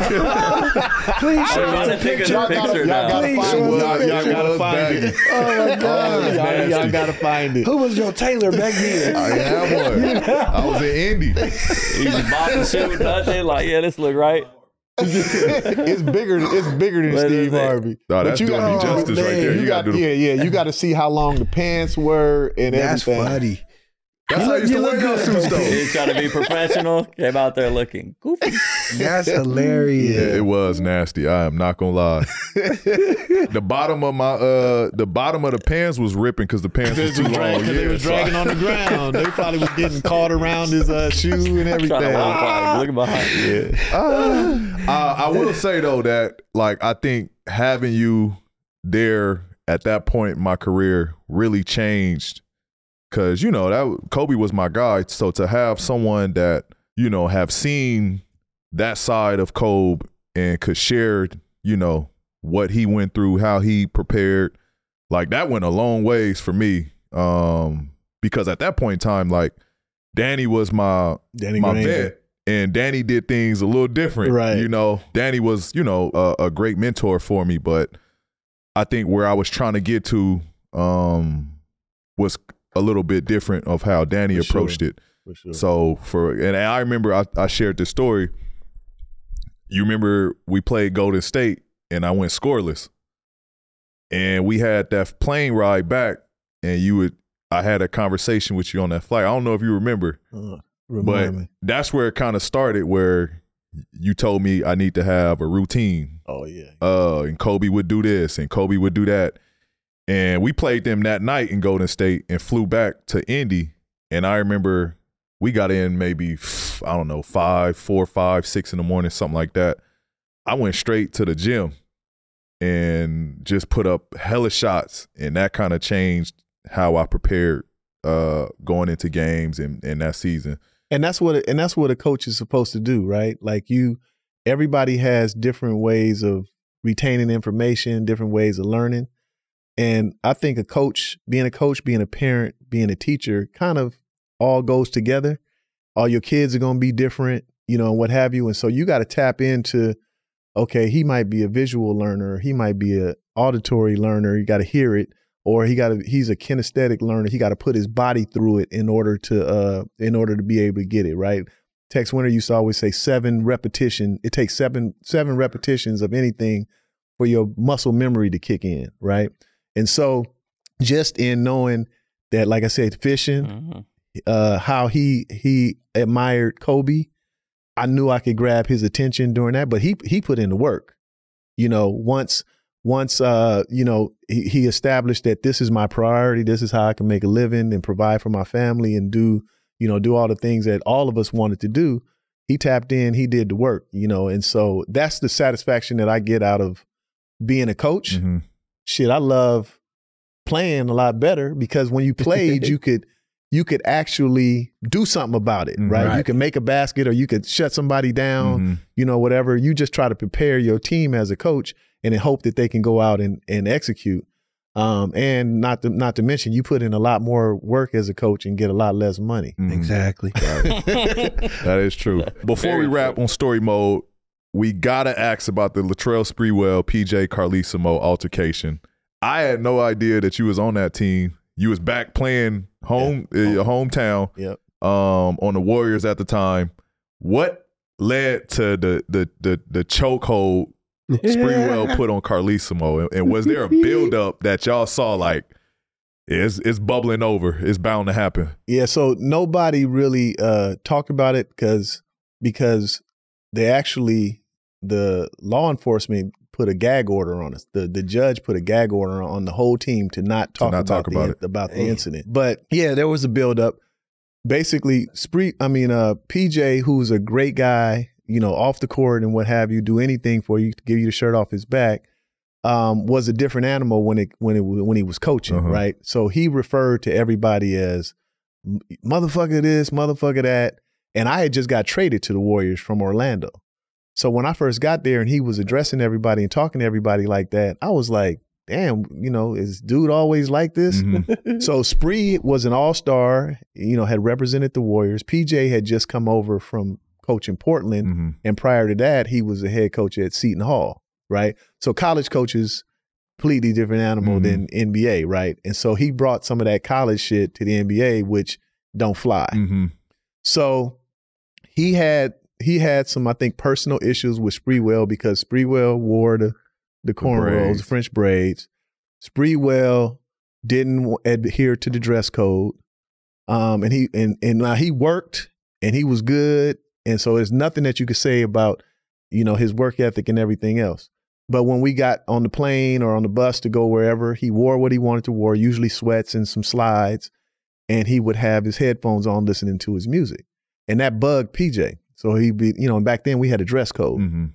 Please I'm show us to a think of the picture. y'all gotta, picture y'all now. gotta Please find show it. us Y'all, y'all gotta find baggy. it. Oh my Oh, God. was Y'all, y'all gotta find it. Who was your tailor back then? I then? have one. I was in Indy. He's bopping shit, nothing. Like, yeah, this look right. It's bigger. It's bigger than What is Steve? Harvey. No, But that's you doing gotta- me justice right there. You, You, got, gotta do. yeah, yeah. You got to see how long the pants were and That's everything. funny. That's how I used to You wear look good, suits though. though. He's trying to be professional. Came out there looking goofy. That's hilarious. Yeah, it was nasty. I am not gonna lie. the bottom of my uh, the bottom of the pants was ripping because the pants was too was long. dragging, they Yeah, was so I- dragging on the ground. They probably was getting caught around his uh, shoe and everything. Trying to walk by. Looking behind. Yeah. uh, I will say though that like I think having you there at that point in my career really changed because you know that Kobe was my guy. So to have someone that you know have seen that side of Kobe and could share you know what he went through, how he prepared, like that went a long ways for me. Um, because at that point in time, like Danny was my Danny my Granger. vet. And Danny did things a little different. Right. You know, Danny was, you know, a, a great mentor for me, but I think where I was trying to get to um was a little bit different of how Danny For sure. approached it. For sure. So for and I remember I, I shared this story. You remember we played Golden State and I went scoreless. And we had that plane ride back and you would I had a conversation with you on that flight. I don't know if you remember, Uh, but me. that's where it kind of started where you told me I need to have a routine. Oh yeah. Uh and Kobe would do this and Kobe would do that. And we played them that night in Golden State and flew back to Indy. And I remember we got in maybe I don't know, five, four, five, six in the morning, something like that. I went straight to the gym and just put up hella shots. And that kind of changed how I prepared uh going into games and, and that season. and that's what and that's what a coach is supposed to do right like you everybody has different ways of retaining information different ways of learning and i think a coach being a coach being a parent being a teacher kind of all goes together. All your kids are going to be different you know and what have you. And so you got to tap into okay he might be a visual learner he might be a auditory learner you got to hear it or he got to he's a kinesthetic learner he got to put his body through it in order to uh in order to be able to get it right? Tex winter used to always say seven repetition it takes seven seven repetitions of anything for your muscle memory to kick in right and so just in knowing that like i said fishing Mhm. uh how he he admired kobe i knew i could grab his attention during that but he he put in the work You know, once once uh, you know, he, he established that this is my priority, this is how I can make a living and provide for my family and do, you know, do all the things that all of us wanted to do. He tapped in, he did the work, you know, and so that's the satisfaction that I get out of being a coach. Mhm. Shit, I love playing a lot better because when you played, you could you could actually do something about it, right? You Right. could make a basket or you could shut somebody down, Mhm. you know, whatever. You just try to prepare your team as a coach and then hope that they can go out and, and execute. Um, and not to not to mention you put in a lot more work as a coach and get a lot less money. Mhm. Exactly. That is true. Before Very we wrap true. on story mode, we gotta ask about the Latrell Sprewell PJ Carlesimo altercation. I had no idea that you was on that team. You was back playing home in your hometown Yep. um, on the Warriors at the time. What led to the the the the chokehold Sprewell put on Carlesimo, and, and was there a buildup that y'all saw like it's it's bubbling over, it's bound to happen? Yeah, so nobody really uh talked about it because because they actually the law enforcement put a gag order on us. The the judge put a gag order on the whole team to not talk not about, talk the, about it. about the Damn. incident. But yeah, there was a buildup. Basically, Spree, I mean, uh, PJ, who's a great guy, you know, off the court and what have you, do anything for you to give you the shirt off his back. Um, was a different animal when it when it when he was coaching, Uh-huh. right? So he referred to everybody as motherfucker this, motherfucker that. And I had just got traded to the Warriors from Orlando. So when I first got there and he was addressing everybody and talking to everybody like that, I was like, damn, you know, is dude always like this? Mhm. So Spree was an all star, you know, had represented the Warriors. PJ had just come over from coaching Portland. Mhm. And prior to that, he was a head coach at Seton Hall, right? So college coaches, completely different animal Mhm. than NBA, right? And so he brought some of that college shit to the NBA, which don't fly. Mhm. So he had he had some, I think, personal issues with Sprewell because Sprewell wore the the cornrows, the French braids. Sprewell didn't w- adhere to the dress code, um, and he and and now he worked and he was good, and so there's nothing that you could say about you know his work ethic and everything else. But when we got on the plane or on the bus to go wherever, he wore what he wanted to wear, usually sweats and some slides, and he would have his headphones on listening to his music. And that bugged PJ. So he'd be, you know, and back then we had a dress code. Mhm.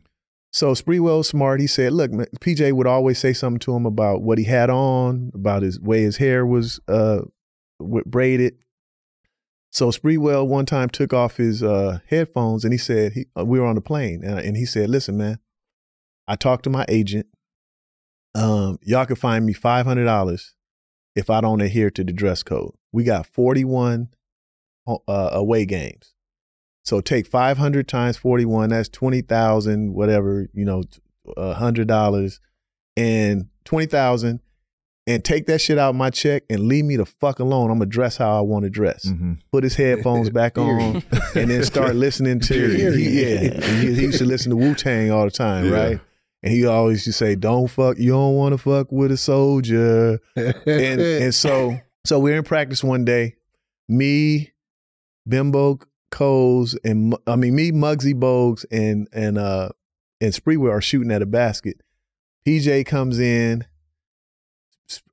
So Sprewell smart. He said, look, man, PJ would always say something to him about what he had on, about his way his hair was uh, braided. So Sprewell one time took off his uh, headphones and he said, he, uh, we were on the plane, and, and he said, listen, man, I talked to my agent. Um, y'all can find me $500 if I don't adhere to the dress code. We got 41 uh, away games. So take 500 times 41, that's 20,000, whatever, you know, a $100 and 20,000 and take that shit out of my check and leave me the fuck alone. I'm gonna dress how I want to dress. Mhm. Put his headphones back on and then start listening to he, yeah. He, he used to listen to Wu Tang all the time, Yeah. right? And he always used to say, "Don't fuck, you don't want to fuck with a soldier." and and so so we're in practice one day. Me, Bimbo Coles, and I mean me, Muggsy Bogues, and and uh and Sprewell are shooting at a basket. PJ comes in.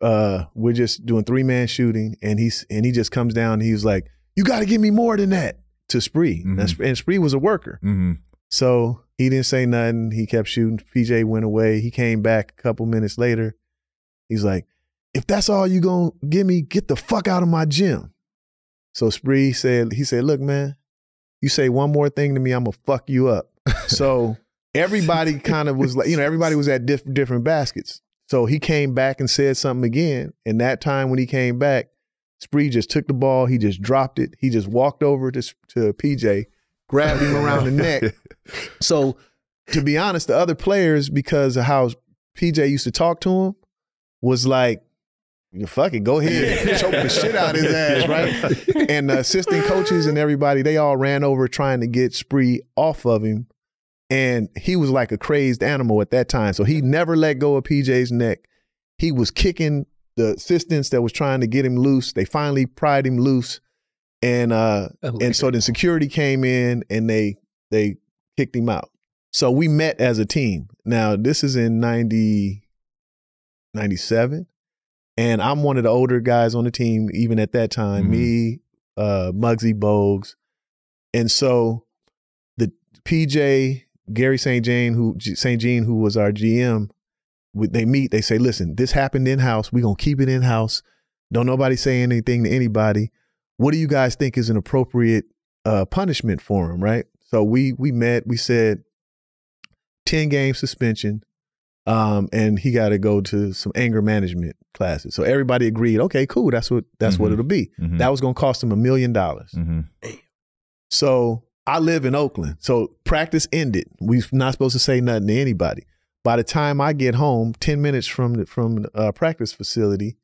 Uh, we're just doing three man shooting, and he's and he just comes down. And he's like, "You got to give me more than that." To Spree, Mhm. and, and Spree was a worker. Mhm. So he didn't say nothing. He kept shooting. PJ went away. He came back a couple minutes later. He's like, if that's all you gonna give me, get the fuck out of my gym. So Spree said, he said, look, man, you say one more thing to me, I'm gonna fuck you up. so everybody kind of was like, you know, everybody was at diff- different baskets. So he came back and said something again. And that time when he came back, Spree just took the ball, he just dropped it, he just walked over to, to PJ, grabbed him around the neck. So to be honest, the other players, because of how PJ used to talk to him, was like, "You fuck it, go ahead, choke the shit out of his ass, right? And the assistant coaches and everybody, they all ran over trying to get Spree off of him. And he was like a crazed animal at that time. So he never let go of PJ's neck. He was kicking the assistants that was trying to get him loose. They finally pried him loose. And uh and so then security came in and they they kicked him out. So we met as a team. Now, this is in 90, 97. And I'm one of the older guys on the team, even at that time. Mhm. Me, uh, Muggsy Bogues. And so the PJ, Gary St. Jean, who St. Jean, who was our GM, they meet, they say, listen, this happened in house. We're gonna keep it in house. Don't nobody say anything to anybody. What do you guys think is an appropriate uh, punishment for him? Right. So we we met. We said ten game suspension, um, and he got to go to some anger management classes. So everybody agreed. Okay, cool. That's what that's what Mhm. it'll be. Mhm. That was gonna cost him a million dollars. Mhm. So I live in Oakland. So practice ended. We're not supposed to say nothing to anybody. By the time I get home, ten minutes from the from the uh, practice facility,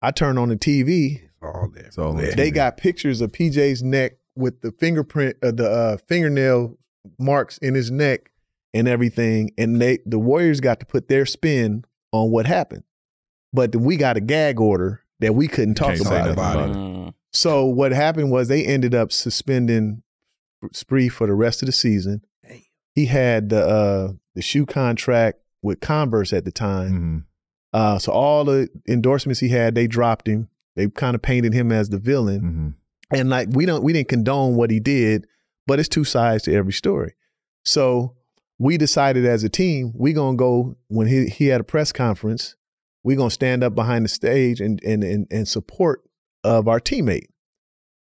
I turn on the TV. All there. It's all there. They got pictures of PJ's neck with the fingerprint, uh, the uh, fingernail marks in his neck and everything. And they the Warriors got to put their spin on what happened. But then we got a gag order that we couldn't talk Can't about it. about it. Mm. So what happened was they ended up suspending Spree for the rest of the season. He had the uh, the shoe contract with Converse at the time. Mhm. Uh, so all the endorsements he had, they dropped him. They kind of painted him as the villain. Mhm. And like we don't we didn't condone what he did, but it's two sides to every story. So we decided as a team, we're gonna go when he he had a press conference, we're gonna stand up behind the stage and and and, and support of our teammate.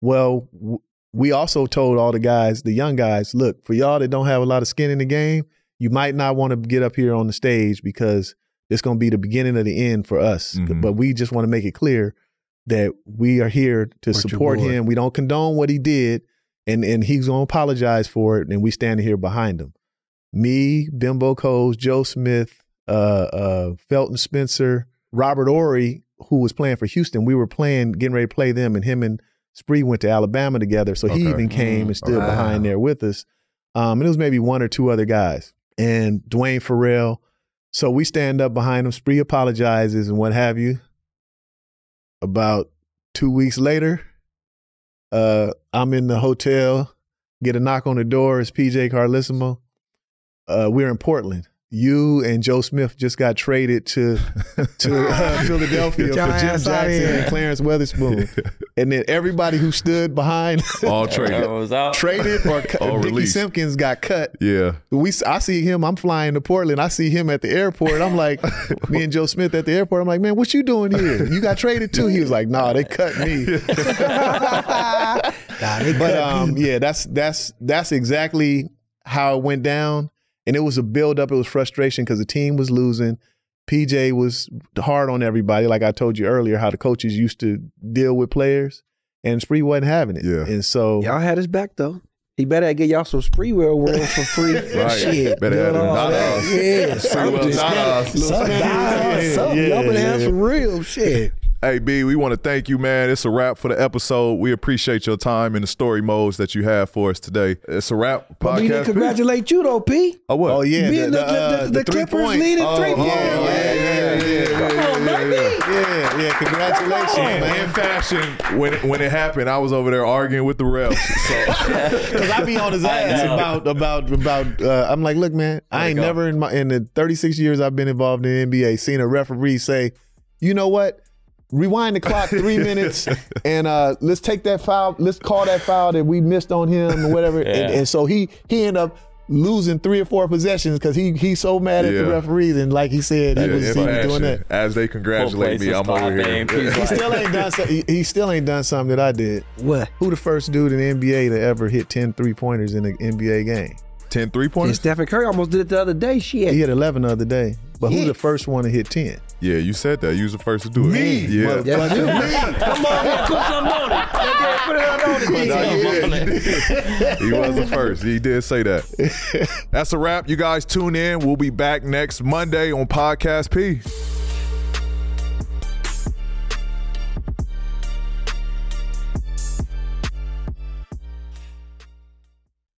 Well, w- we also told all the guys, the young guys, look, for y'all that don't have a lot of skin in the game, you might not want to get up here on the stage because it's going to be the beginning of the end for us. Mhm. But we just want to make it clear that we are here to Support your support him. We don't condone what he did, and and he's going to apologize for it, and we standing here behind him. Me, Bimbo Coles, Joe Smith, uh, uh, Felton Spencer, Robert Horry, who was playing for Houston. We were playing, getting ready to play them, and him and Spree went to Alabama together. So he even came Mm. and stood Wow. behind there with us. Um, and it was maybe one or two other guys, and Duane Ferrell. So we stand up behind him. Spree apologizes and what have you. About two weeks later, uh, I'm in the hotel, get a knock on the door. It's PJ Carlesimo. Uh, we're in Portland. You and Joe Smith just got traded to to uh, Philadelphia for Jim Jackson and Clarence Weatherspoon, and then everybody who stood behind All traded. was out. traded or cut. Or Dickey released. Simpkins got cut. Yeah. We, I see him. I'm flying to Portland. I see him at the airport. I'm like, me and Joe Smith at the airport. I'm like, man, what you doing here? You got traded too? He was like, nah, they cut me. Nah, they but cut um, me. yeah, that's that's that's exactly how it went down. And it was a build up. It was frustration because the team was losing. PJ was hard on everybody, like I told you earlier, how the coaches used to deal with players, and Spree wasn't having it. Yeah. And so Y'all had his back though. He better get y'all some Sprewell world for free. Right. Shit. Better have them all that. dollars. Yeah. Sprewell Something. dollars. Something. Yeah, Something. Y'all better yeah, have some real shit. Hey B, we want to thank you, man. It's a wrap for the episode. We appreciate your time and the story modes that you have for us today. It's a wrap. But we need to Podcast. P. congratulate you though, P. Oh what? Oh yeah, Being the, the, uh, the, the three Clippers point. leading Oh, three oh, point. yeah, yeah, yeah, yeah. Come on, baby. Yeah, yeah. Congratulations, in man. fashion, when when it happened, I was over there arguing with the refs. So Because I be on his ass about about about. Uh, I'm like, look, man, I ain't never in my in the 36 years I've been involved in the NBA seen a referee say, you know what? Rewind the clock three minutes and uh, let's take that foul. Let's call that foul that we missed on him or whatever. And, Yeah. and so he he ended up losing three or four possessions because he he's so mad at the referees and like he said he yeah, was, he was doing that. as they congratulate me, I'm over here. He still ain't done. So, he, he still ain't done something that I did. What? Who the first dude in the NBA to ever hit 10 three pointers in an NBA game? 10 three And pointers. Stephen Curry almost did it the other day. Shit. He had 11 the other day. But who Yeah. the first one to hit 10? Yeah, you said that. You was the first to do it. Me. Yeah. That's you. Come on, man, put something on it. Yeah, Put it on it. No, Yeah. he, he was the first. He did say that. That's a wrap. You guys tune in. We'll be back next Monday on Podcast P.